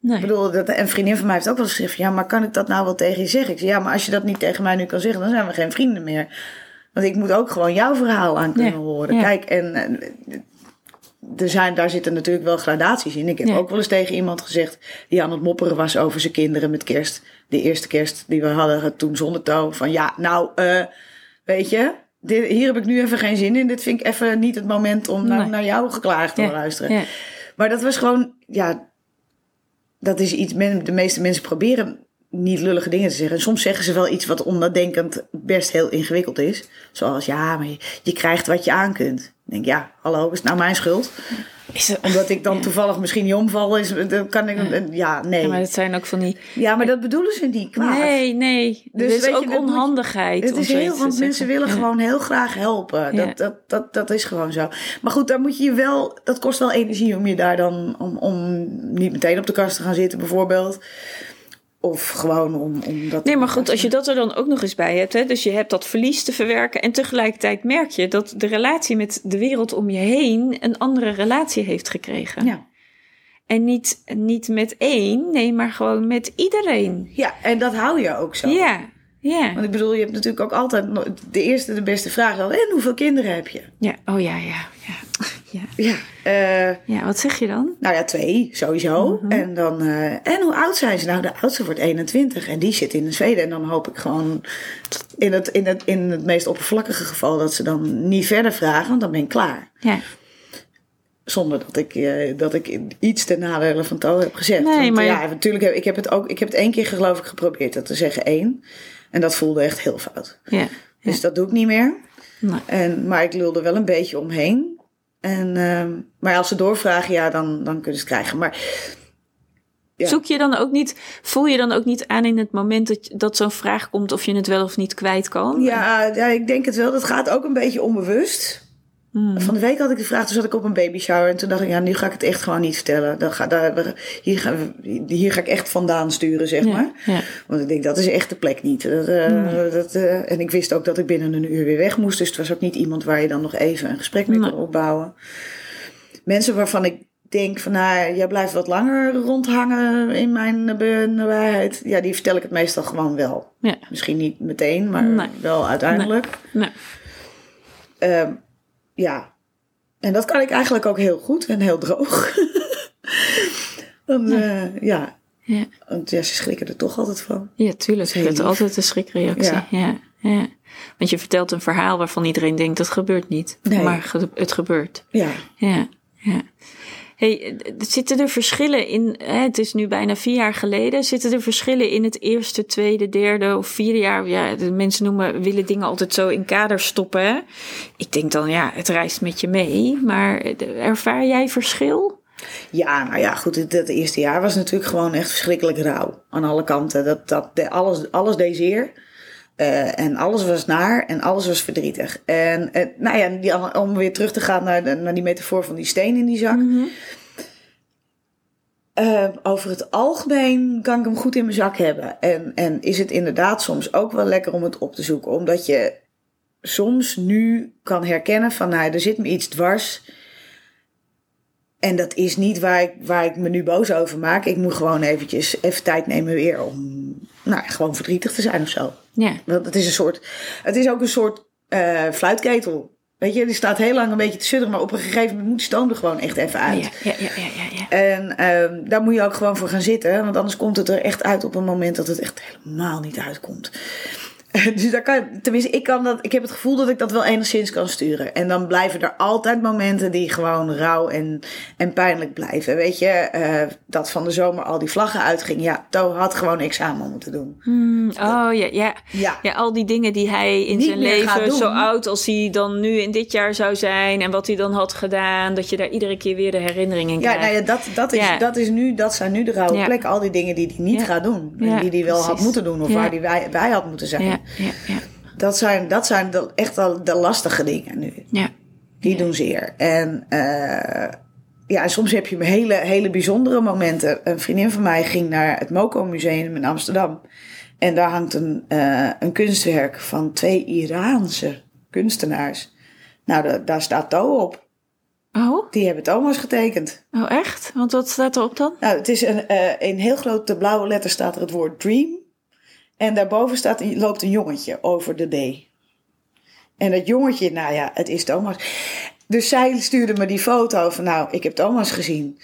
Nee. Ik bedoel, dat, een vriendin van mij heeft ook wel eens gezegd: Ja, maar kan ik dat nou wel tegen je zeggen? Ik zeg: Ja, maar als je dat niet tegen mij nu kan zeggen, dan zijn we geen vrienden meer. Want ik moet ook gewoon jouw verhaal aan kunnen Ja, horen. ja. Kijk, en, en er zijn, daar zitten natuurlijk wel gradaties in. Ik heb Ja. ook wel eens tegen iemand gezegd die aan het mopperen was over zijn kinderen met kerst. De eerste kerst die we hadden toen zonder touw. Van ja, nou, eh, weet je, dit, hier heb ik nu even geen zin in. Dit vind ik even niet het moment om Nee. naar jouw geklaagd te Ja, luisteren. ja. Maar dat was gewoon, ja, dat is iets, men, de meeste mensen proberen niet lullige dingen te zeggen. En soms zeggen ze wel iets wat onnadenkend best heel ingewikkeld is. Zoals, ja, maar je, je krijgt wat je aan kunt. Ik denk, ja, hallo, is het nou mijn schuld? Is Omdat ik dan Ja. toevallig misschien niet omval, is, dan kan ik, ja, nee. ja, maar het zijn ook van die... Ja, maar dat bedoelen ze niet kwaad. Nee, nee. Dus is ook dat je- onhandigheid. Het is heel, want mensen willen Ja. gewoon heel graag helpen. Ja. Dat, dat, dat, dat is gewoon zo. Maar goed, daar moet je je wel, dat kost wel energie om je daar dan, om, om niet meteen op de kast te gaan zitten bijvoorbeeld. Of gewoon om, om dat... Nee, maar goed, als je dat er dan ook nog eens bij hebt, hè, dus je hebt dat verlies te verwerken en tegelijkertijd merk je dat de relatie met de wereld om je heen een andere relatie heeft gekregen. Ja. En niet, niet met één, nee, maar gewoon met iedereen. ja, en dat hou je ook zo. Ja, ja. Want ik bedoel, je hebt natuurlijk ook altijd de eerste, de beste vraag. al, En hoeveel kinderen heb je? ja. Oh ja, ja, ja. Ja, Ja. eh, ja wat zeg je dan? nou ja, twee sowieso. Mhm. En dan, eh, en hoe oud zijn ze? Nou, de oudste wordt 21 en die zit in Zweden. En dan hoop ik gewoon in het, in het, in het meest oppervlakkige geval dat ze dan niet verder vragen, want dan ben ik klaar. Ja. Zonder dat ik, eh, dat ik iets ten nadele van heb gezegd. Nee, Want, maar- ja, natuurlijk heb ik heb het ook. Ik heb het één keer geloof ik geprobeerd dat te zeggen één. En dat voelde echt heel fout. Ja. Dus dat doe ik niet meer. Nee. En, maar ik lul er wel een beetje omheen. En, ehm, maar als ze doorvragen, ja, dan, dan kunnen ze het krijgen. Maar Ja. Zoek je dan ook niet, voel je dan ook niet aan in het moment dat, dat zo'n vraag komt of je het wel of niet kwijt kan? ja, ja, ik denk het wel. Dat gaat ook een beetje onbewust. Hmm. Van de week had ik de vraag, toen zat ik op een baby shower. En toen dacht ik, ja, nu ga ik het echt gewoon niet vertellen. Dan ga, daar, hier, ga, hier ga ik echt vandaan sturen, zeg Ja, maar. ja. Want ik denk, dat is echt de plek niet. Dat, eh, dat, eh, en ik wist ook dat ik binnen een uur weer weg moest. Dus het was ook niet iemand waar je dan nog even een gesprek mee Nee. kon opbouwen. Mensen waarvan ik denk van, nou, jij blijft wat langer rondhangen in mijn nabij- nabijheid. Ja, die vertel ik het meestal gewoon wel. Ja. Misschien niet meteen, maar Nee. wel uiteindelijk. Nee. Ehm, ja. En dat kan ik eigenlijk ook heel goed en heel droog. Want, eh, ja. Ja. Want ja, ze schrikken er toch altijd van. Ja, tuurlijk. Dat is altijd een schrikreactie. Ja. Ja. Ja, Want je vertelt een verhaal waarvan iedereen denkt dat gebeurt niet. Nee. Maar het gebeurt. Ja. Ja, ja. Hey, zitten er verschillen in, hè, het is nu bijna vier jaar geleden, zitten er verschillen in het eerste, tweede, derde of vierde jaar? Ja, mensen noemen, willen dingen altijd zo in kaders stoppen. Ik denk dan, ja, het reist met je mee, maar ervaar jij verschil? Ja, nou ja, goed. Het, eerste jaar was natuurlijk gewoon echt verschrikkelijk rauw. Aan alle kanten. Dat, dat, alles, alles deed. Uh, en alles was naar en alles was verdrietig. En uh, nou ja, die, om weer terug te gaan naar, de, naar die metafoor van die steen in die zak. Mm -hmm. uh, over het algemeen kan ik hem goed in mijn zak hebben. En, en is het inderdaad soms ook wel lekker om het op te zoeken. Omdat je soms nu kan herkennen van nou, er zit me iets dwars. En dat is niet waar ik, waar ik me nu boos over maak. Ik moet gewoon eventjes even tijd nemen weer om nou, gewoon verdrietig te zijn of zo. Ja. Het is een soort, het is ook een soort uh, fluitketel. Weet je, die staat heel lang een beetje te sudderen, maar op een gegeven moment moet de stoom er gewoon echt even uit. Ja, ja, ja, ja, ja. En uh, daar moet je ook gewoon voor gaan zitten, want anders komt het er echt uit op een moment dat het echt helemaal niet uitkomt. Dus daar kan, tenminste, ik kan dat, ik heb het gevoel dat ik dat wel enigszins kan sturen. En dan blijven er altijd momenten die gewoon rauw en, en pijnlijk blijven. Weet je, uh, dat van de zomer al die vlaggen uitging. Ja, To had gewoon examen moeten doen. Hmm, oh ja, ja, ja. Ja, al die dingen die hij in Niet zijn leven, zo oud als hij dan nu in dit jaar zou zijn. En wat hij dan had gedaan. Dat je daar iedere keer weer de herinneringen Ja, krijgt. nou ja, dat, dat, is, Ja. dat, is nu, dat zijn nu de rauwe plekken. Al die dingen die hij niet gaat doen. En die hij wel had moeten doen of waar hij bij, bij had moeten zijn. Ja. Dat zijn, dat zijn de, echt al de lastige dingen nu. ja. Die doen zeer. En eh, ja, en soms heb je hele, hele bijzondere momenten. Een vriendin van mij ging naar het Moco Museum in Amsterdam. En daar hangt een, eh, een kunstwerk van twee Iraanse kunstenaars. Nou, da- daar staat To op. Oh, Die hebben Thomas getekend. oh, echt? Want wat staat erop dan? Nou, het is een, eh in heel grote blauwe letters staat er het woord dream. En daarboven staat, loopt een jongetje over de D. En dat jongetje, nou ja, het is Thomas. Dus zij stuurde me die foto van, nou, ik heb Thomas gezien.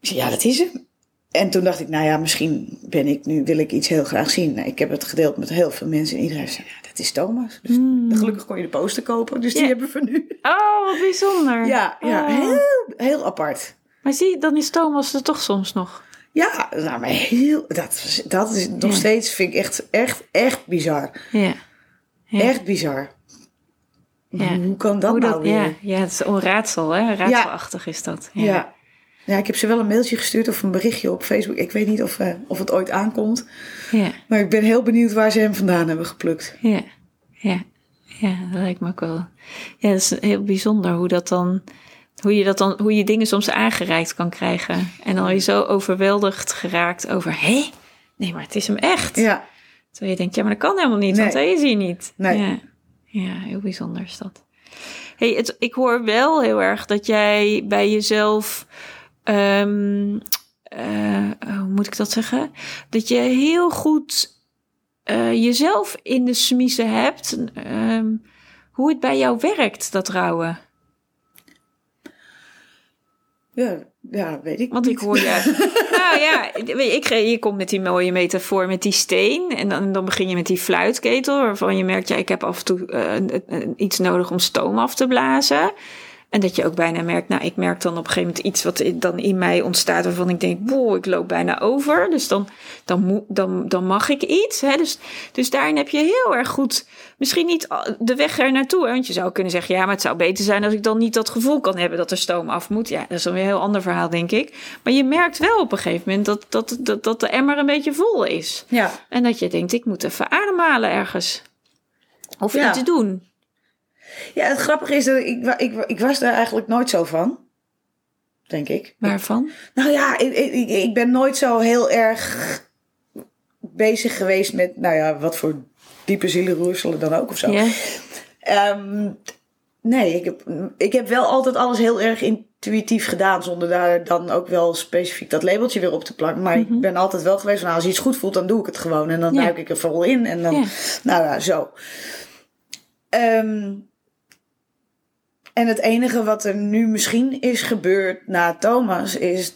Ik zei, ja, dat is hem. En toen dacht ik, nou ja, misschien ben ik nu, wil ik iets heel graag zien. Nou, ik heb het gedeeld met heel veel mensen en iedereen zei, ja, dat is Thomas. Dus gelukkig kon je de poster kopen, dus die hebben we nu. Oh, wat bijzonder. Ja, ja Oh. heel, heel apart. Maar zie, dan is Thomas er toch soms nog. Ja, nou, maar heel, dat, dat is nog Ja. steeds, vind ik echt, echt, echt bizar. Ja. Ja. Echt bizar. Ja. Hoe kan dat Hoe nou dat, weer? ja, ja, het is een raadsel, hè? Raadselachtig is dat. Ja. Ja. ik heb ze wel een mailtje gestuurd of een berichtje op Facebook. Ik weet niet of, eh, of het ooit aankomt. Ja. Maar ik ben heel benieuwd waar ze hem vandaan hebben geplukt. Ja. Ja. Ja, dat lijkt me ook wel. Ja, dat is heel bijzonder hoe dat dan. Hoe je, dat dan, hoe je dingen soms aangereikt kan krijgen. En dan je zo overweldigd geraakt over... Hé? Nee, maar het is hem echt. Ja, Terwijl je denkt, ja, maar dat kan helemaal niet. Want hij is hier niet. Nee. Ja, ja heel bijzonder is dat. Hey, het, ik hoor wel heel erg dat jij bij jezelf... ehm, eh, hoe moet ik dat zeggen? Dat je heel goed eh, jezelf in de smiezen hebt. ehm, hoe het bij jou werkt, dat rouwen. Ja, ja weet ik Want niet. ik hoor je. nou ja, ik, je komt met die mooie metafoor met die steen. En dan, dan begin je met die fluitketel. Waarvan je merkt, ja, ik heb af en toe eh, iets nodig om stoom af te blazen. En dat je ook bijna merkt, nou, ik merk dan op een gegeven moment iets wat dan in mij ontstaat. Waarvan ik denk, boh, ik loop bijna over. Dus dan, dan, dan, dan mag ik iets. Hè? Dus, dus daarin heb je heel erg goed, misschien niet de weg er naartoe. Want je zou kunnen zeggen, ja, maar het zou beter zijn als ik dan niet dat gevoel kan hebben dat er stoom af moet. Ja, dat is dan weer een heel ander verhaal, denk ik. Maar je merkt wel op een gegeven moment dat, dat, dat, dat de emmer een beetje vol is. Ja, En dat je denkt, ik moet even ademhalen ergens. Of Ja. iets doen. Ja, het grappige is dat ik, ik, ik was daar eigenlijk nooit zo van. Denk ik. Waarvan? Nou ja, ik, ik, ik ben nooit zo heel erg bezig geweest met, nou ja, wat voor diepe zielenroerselen dan ook of zo. Ehm, nee, ik heb, ik heb wel altijd alles heel erg intuïtief gedaan, zonder daar dan ook wel specifiek dat labeltje weer op te plakken. Maar ik ben altijd wel geweest van, nou, als je iets goed voelt, dan doe ik het gewoon. En dan duik ik er vol in. En dan, nou ja, zo. Ehm, en het enige wat er nu misschien is gebeurd na Thomas, is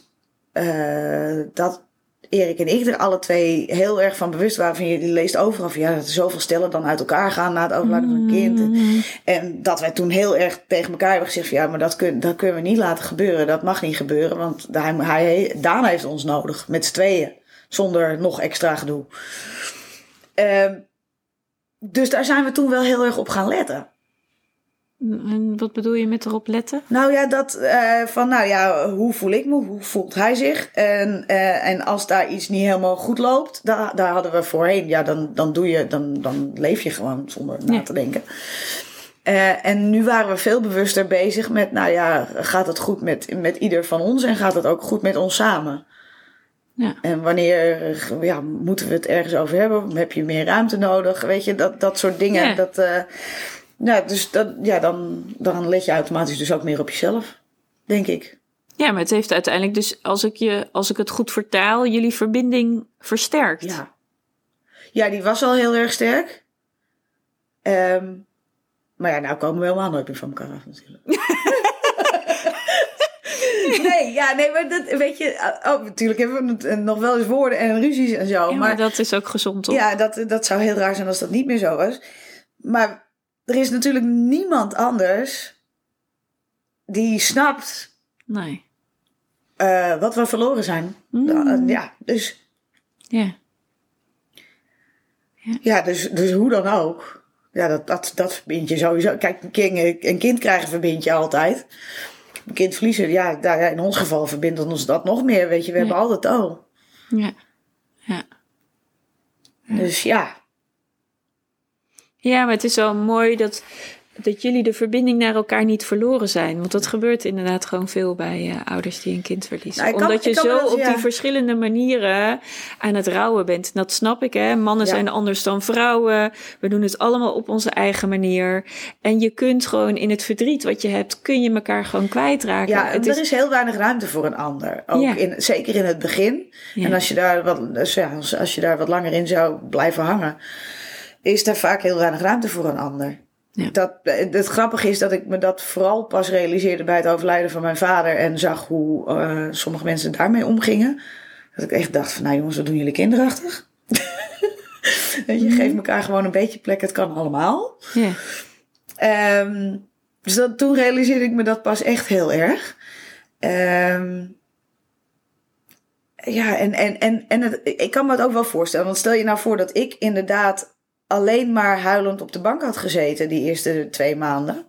eh, dat Erik en ik er alle twee heel erg van bewust waren van je leest overal van ja, dat er zoveel stellen dan uit elkaar gaan na het overlijden van een kind. Mm. En dat wij toen heel erg tegen elkaar hebben gezegd van ja, maar dat, kun, dat kunnen we niet laten gebeuren. Dat mag niet gebeuren, want hij, hij, Daan heeft ons nodig met z'n tweeën. Zonder nog extra gedoe. Ehm, dus daar zijn we toen wel heel erg op gaan letten. En wat bedoel je met erop letten? Nou ja, dat eh, van, nou ja, hoe voel ik me? Hoe voelt hij zich? En, eh, en als daar iets niet helemaal goed loopt, daar, daar hadden we voorheen, ja, dan, dan doe je, dan, dan leef je gewoon zonder na Ja. te denken. Eh, en nu waren we veel bewuster bezig met, nou ja, gaat het goed met, met ieder van ons en gaat het ook goed met ons samen? Ja. En wanneer ja, moeten we het ergens over hebben? Heb je meer ruimte nodig? Weet je, dat, dat soort dingen. Ja. Dat, ja, dus dat, ja, dan, dan let je automatisch dus ook meer op jezelf, denk ik. Ja, maar het heeft uiteindelijk dus, als ik, je, als ik het goed vertaal, jullie verbinding versterkt. Ja. Ja, die was al heel erg sterk. Ehm, maar ja, nou komen we helemaal nooit meer van elkaar af natuurlijk. nee, ja, nee, maar dat, weet je, oh, natuurlijk hebben we eh, nog wel eens woorden en ruzies en zo. Ja, maar, maar dat is ook gezond, toch? Ja, dat, dat zou heel raar zijn als dat niet meer zo was. Maar er is natuurlijk niemand anders die snapt Nee. eh, wat we verloren zijn. Mm. Ja, dus, Ja. ja dus, dus hoe dan ook. Ja, dat, dat, dat verbind je sowieso. Kijk, een kind, een kind krijgen verbind je altijd. Een kind verliezen, ja, daar, in ons geval verbindt ons dat nog meer. Weet je, we hebben altijd al. Ja. Ja. Dus ja, Ja, maar het is wel mooi dat, dat jullie de verbinding naar elkaar niet verloren zijn. Want dat gebeurt inderdaad gewoon veel bij eh, ouders die een kind verliezen. Nou, kan- Omdat je zo wel op ja. die verschillende manieren aan het rouwen bent. En dat snap ik, hè. Mannen Ja. zijn anders dan vrouwen. We doen het allemaal op onze eigen manier. En je kunt gewoon in het verdriet wat je hebt, kun je elkaar gewoon kwijtraken. Ja, het er is heel weinig ruimte voor een ander. Ook Ja. in, zeker in het begin. En als je, daar wat, dus als, als je daar wat langer in zou blijven hangen, is er vaak heel weinig ruimte voor een ander. Ja. Dat, het grappige is dat ik me dat vooral pas realiseerde bij het overlijden van mijn vader. En zag hoe eh, sommige mensen daarmee omgingen. Dat ik echt dacht van, nou jongens, wat doen jullie kinderachtig? Je, Mhm. geef elkaar gewoon een beetje plek, het kan allemaal. Ja. Ehm, dus dat, toen realiseerde ik me dat pas echt heel erg. Ehm, ja, en, en, en, en het, ik kan me het ook wel voorstellen. Want stel je nou voor dat ik inderdaad alleen maar huilend op de bank had gezeten die eerste twee maanden.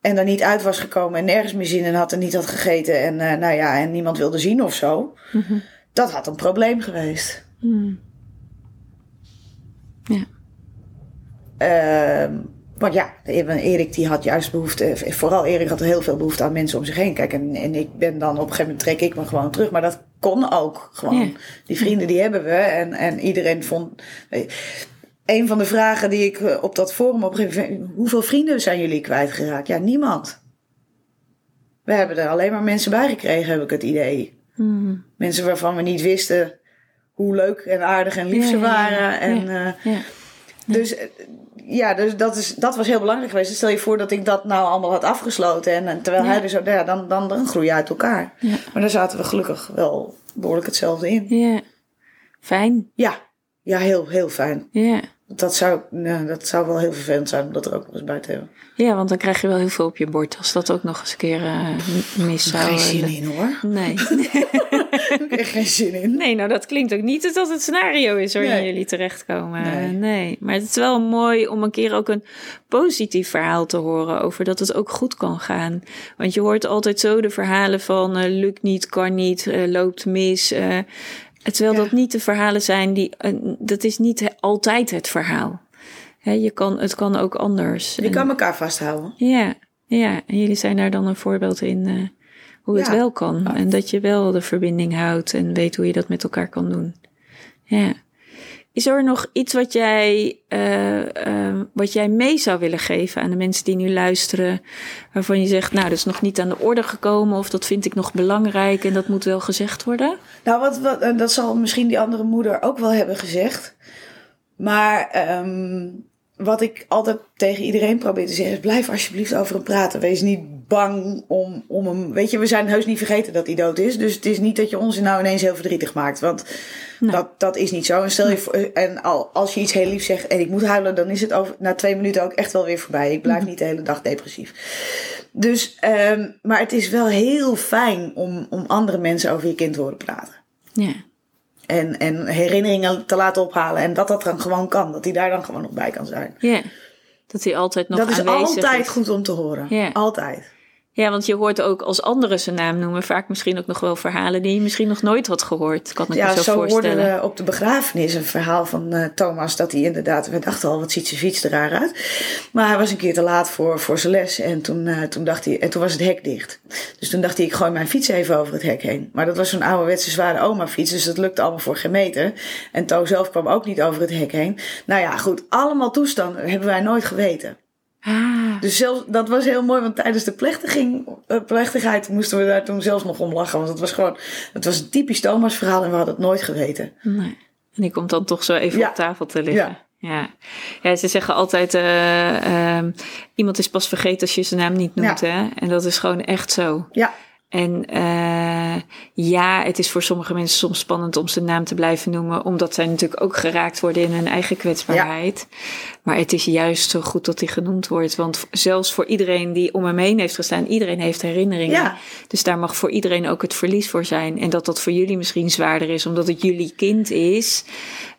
En er niet uit was gekomen en nergens meer zin in had en niet had gegeten. En, eh, nou ja, en niemand wilde zien of zo. Mhm. Dat had een probleem geweest. Hmm. Ja. Ehm, want ja, Erik die had juist behoefte, vooral Erik had heel veel behoefte aan mensen om zich heen. Kijk, en, en ik ben dan op een gegeven moment trek ik me gewoon terug. Maar dat kon ook gewoon. Ja. Die vrienden die hebben we en, en iedereen vond... Een van de vragen die ik eh, op dat forum op een gegeven moment... Hoeveel vrienden zijn jullie kwijtgeraakt? Ja, niemand. We hebben er alleen maar mensen bij gekregen, heb ik het idee. Hmm. Mensen waarvan we niet wisten hoe leuk en aardig en lief Ja, ze ja, ja. waren. En, eh, Ja. dus eh, ja, dus dat, is, dat was heel belangrijk geweest. Dus stel je voor dat ik dat nou allemaal had afgesloten. En, en terwijl hij zo, ja, dan, dan, dan groei je uit elkaar. Maar daar zaten we gelukkig wel behoorlijk hetzelfde in. ja. Fijn. Ja, ja heel, heel fijn. Ja. Dat zou, nou, dat zou wel heel vervelend zijn om dat er ook nog eens bij te hebben. Ja, want dan krijg je wel heel veel op je bord als dat ook nog eens een keer eh, mis zou... Geen zin in hoor. Nee. Heb ik echt geen zin in. nee, nou dat klinkt ook niet dat het scenario is waarin Nee. jullie terechtkomen. Nee. nee. Maar het is wel mooi om een keer ook een positief verhaal te horen over dat het ook goed kan gaan. Want je hoort altijd zo de verhalen van eh, lukt niet, kan niet, eh, loopt mis. Terwijl Ja. dat niet de verhalen zijn die... eh, dat is niet altijd het verhaal. Je kan, het kan ook anders. Je En- kan elkaar vasthouden. Ja, ja, en jullie zijn daar dan een voorbeeld in eh, hoe het wel kan. En dat je wel de verbinding houdt en weet hoe je dat met elkaar kan doen. Ja. Is er nog iets wat jij, eh, eh, wat jij mee zou willen geven aan de mensen die nu luisteren, waarvan je zegt, nou, dat is nog niet aan de orde gekomen of dat vind ik nog belangrijk en dat moet wel gezegd worden? Nou, wat, wat, dat zal misschien die andere moeder ook wel hebben gezegd. Maar ehm, wat ik altijd tegen iedereen probeer te zeggen is: blijf alsjeblieft over hem praten. Wees niet bang om, om hem. Weet je, we zijn heus niet vergeten dat hij dood is. Dus het is niet dat je ons nou ineens heel verdrietig maakt. Want dat, dat is niet zo. En stel je voor, en al, als je iets heel lief zegt en ik moet huilen, dan is het over, na twee minuten ook echt wel weer voorbij. Ik blijf niet de hele dag depressief. Dus, um, maar het is wel heel fijn om, om andere mensen over je kind te horen praten. Ja. En, en herinneringen te laten ophalen. En dat dat dan gewoon kan. Dat hij daar dan gewoon nog bij kan zijn. Ja. Dat hij altijd nog dat is aanwezig altijd is. goed om te horen. Ja. Altijd. Ja, want je hoort ook als anderen zijn naam noemen vaak misschien ook nog wel verhalen die je misschien nog nooit had gehoord. Kan ik Ja, me zo, zo hoorden voorstellen. we op de begrafenis een verhaal van eh, Thomas. Dat hij inderdaad, we dachten al, wat ziet zijn fiets er raar uit. Maar hij was een keer te laat voor, voor zijn les. En toen, eh, toen, dacht hij, en toen was het hek dicht. Dus toen dacht hij, ik gooi mijn fiets even over het hek heen. Maar dat was zo'n ouderwetse zware oma fiets. Dus dat lukte allemaal voor geen meter. En To zelf kwam ook niet over het hek heen. Nou ja, goed. Allemaal toestanden hebben wij nooit geweten. Ah, Dus zelfs, dat was heel mooi, want tijdens de plechtiging, eh, plechtigheid moesten we daar toen zelfs nog om lachen. Want het was gewoon, het was een typisch Thomas verhaal en we hadden het nooit geweten. nee. En die komt dan toch zo even Ja. op tafel te liggen. Ja. Ja. ja, ze zeggen altijd, eh, ehm, iemand is pas vergeten als je zijn naam niet noemt. Hè? En dat is gewoon echt zo. Ja, En eh, ja, het is voor sommige mensen soms spannend om zijn naam te blijven noemen, omdat zij natuurlijk ook geraakt worden in hun eigen kwetsbaarheid. Maar het is juist zo goed dat hij genoemd wordt, want zelfs voor iedereen die om hem heen heeft gestaan, iedereen heeft herinneringen. Ja. Dus daar mag voor iedereen ook het verlies voor zijn. En dat dat voor jullie misschien zwaarder is, omdat het jullie kind is,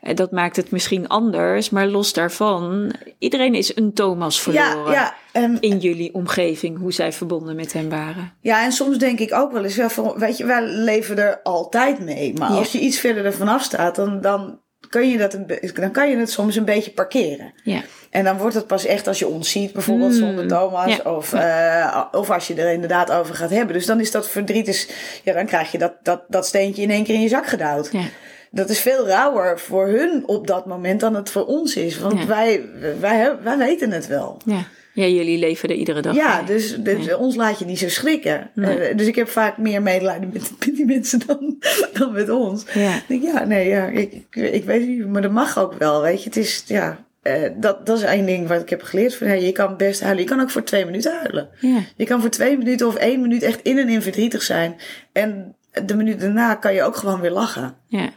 eh, dat maakt het misschien anders. Maar los daarvan, iedereen is een Thomas verloren. ja. En, In jullie omgeving, hoe zij verbonden met hem waren. ja, en soms denk ik ook wel eens, wel van, weet je, wij leven er altijd mee. Maar Ja. als je iets verder ervan afstaat, dan, dan, kun je dat een, dan kan je het soms een beetje parkeren. Ja. En dan wordt het pas echt als je ons ziet, bijvoorbeeld Mm. zonder Thomas. Ja. Of, eh, of als je er inderdaad over gaat hebben. Dus dan is dat verdriet, is, ja, dan krijg je dat, dat, dat steentje in één keer in je zak gedouwd. Ja. Dat is veel rauwer voor hun op dat moment dan het voor ons is. Want Ja. wij, wij, wij weten het wel. Ja. Ja, jullie leven er iedere dag Ja, mee. dus, dus ons laat je niet zo schrikken. Nee. Eh, dus ik heb vaak meer medelijden met, met die mensen dan, dan met ons. Ja. Ja, nee, ja, ik, ik, weet niet, maar dat mag ook wel, weet je. Het is, ja, eh, dat, dat is één ding wat ik heb geleerd. Van, ja, je kan best huilen. Je kan ook voor twee minuten huilen. Ja. Je kan voor twee minuten of één minuut echt in en in verdrietig zijn. En de minuut daarna kan je ook gewoon weer lachen. Ja.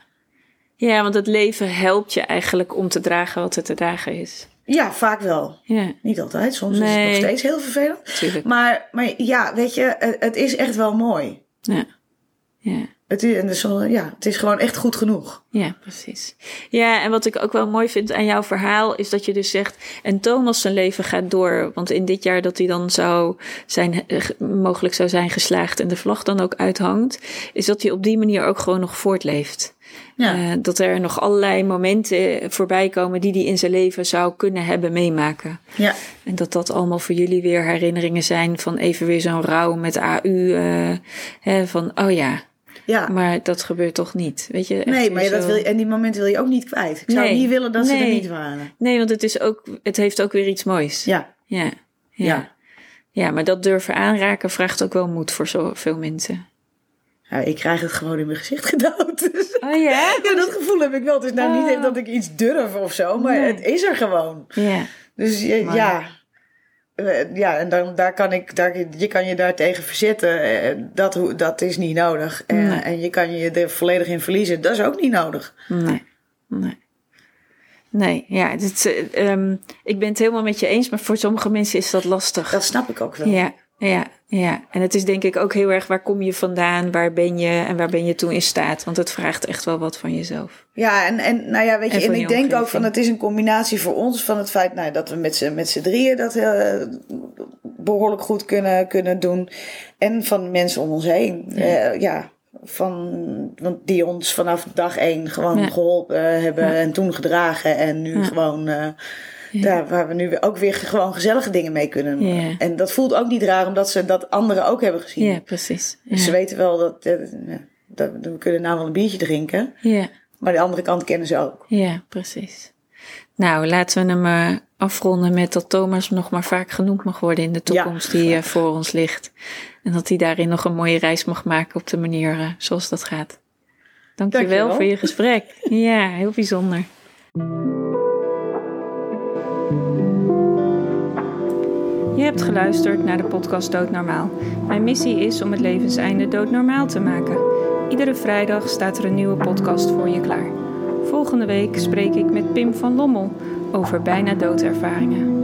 ja, want het leven helpt je eigenlijk om te dragen wat er te dragen is. Ja, vaak wel. Ja, Niet altijd, soms is het nog steeds heel vervelend. Maar, maar ja, weet je, het, het is echt wel mooi. Ja. Ja. Het is, en dus, wel- ja, het is gewoon echt goed genoeg. Ja, precies. Ja, en wat ik ook wel mooi vind aan jouw verhaal is dat je dus zegt, en Thomas zijn leven gaat door, want in dit jaar dat hij dan zou zijn, eh, mogelijk zou zijn geslaagd en de vlag dan ook uithangt, is dat hij op die manier ook gewoon nog voortleeft. Ja. Eh, dat er nog allerlei momenten voorbij komen die hij in zijn leven zou kunnen hebben meemaken. Ja. En dat dat allemaal voor jullie weer herinneringen zijn van even weer zo'n rouw met AU. eh, hè, van, oh ja, ja. maar dat gebeurt toch niet. Weet je, Nee, maar dat zo- wil je, en die moment wil je ook niet kwijt. Ik zou Nee. niet willen dat ze er niet waren. Nee, want het, is ook, het heeft ook weer iets moois. Ja. Ja. Ja. Ja. ja. maar dat durven aanraken vraagt ook wel moed voor zoveel mensen. ja, ik krijg het gewoon in mijn gezicht gedouwd. Dus- Oh ja? ja, dat gevoel heb ik wel. Het is nou niet echt dat ik iets durf of zo, maar Nee. het is er gewoon. Ja. Dus ja. Eh, Ja, en dan, daar kan ik, daar, je kan je daar tegen verzetten. Eh, Dat, dat is niet nodig. En, Nee. en je kan je er volledig in verliezen. Dat is ook niet nodig. Nee. Nee. Nee, ja, het, eh, ehm, ik ben het helemaal met je eens, maar voor sommige mensen is dat lastig. Dat snap ik ook wel. Ja, ja, ja. En het is denk ik ook heel erg waar kom je vandaan, waar ben je en waar ben je toe in staat. Want het vraagt echt wel wat van jezelf. Ja, en, en nou ja, weet je, en je ik denk ook van het is een combinatie voor ons van het feit nou, dat we met z'n, met z'n drieën dat eh, behoorlijk goed kunnen, kunnen doen. En van mensen om ons heen. Ja, ja van, want die ons vanaf dag één gewoon Ja. geholpen hebben Ja. en toen gedragen. En nu Ja. gewoon, eh, Ja. daar, waar we nu weer- ook weer gewoon gezellige dingen mee kunnen. Ja. En dat voelt ook niet raar omdat ze dat anderen ook hebben gezien. Ja, precies. Ja. Dus ze weten wel dat, dat we kunnen nou wel een biertje drinken. ja. Maar de andere kant kennen ze ook. Ja, precies. Nou, laten we hem eh, afronden met dat Thomas nog maar vaak genoemd mag worden in de toekomst die eh, voor ons ligt. En dat hij daarin nog een mooie reis mag maken op de manier eh, zoals dat gaat. Dankjewel, Dankjewel. voor je gesprek. Ja, heel bijzonder. Je hebt geluisterd naar de podcast Doodnormaal. Mijn missie is om het levenseinde doodnormaal te maken. Iedere vrijdag staat er een nieuwe podcast voor je klaar. Volgende week spreek ik met Pim van Lommel over bijna doodervaringen.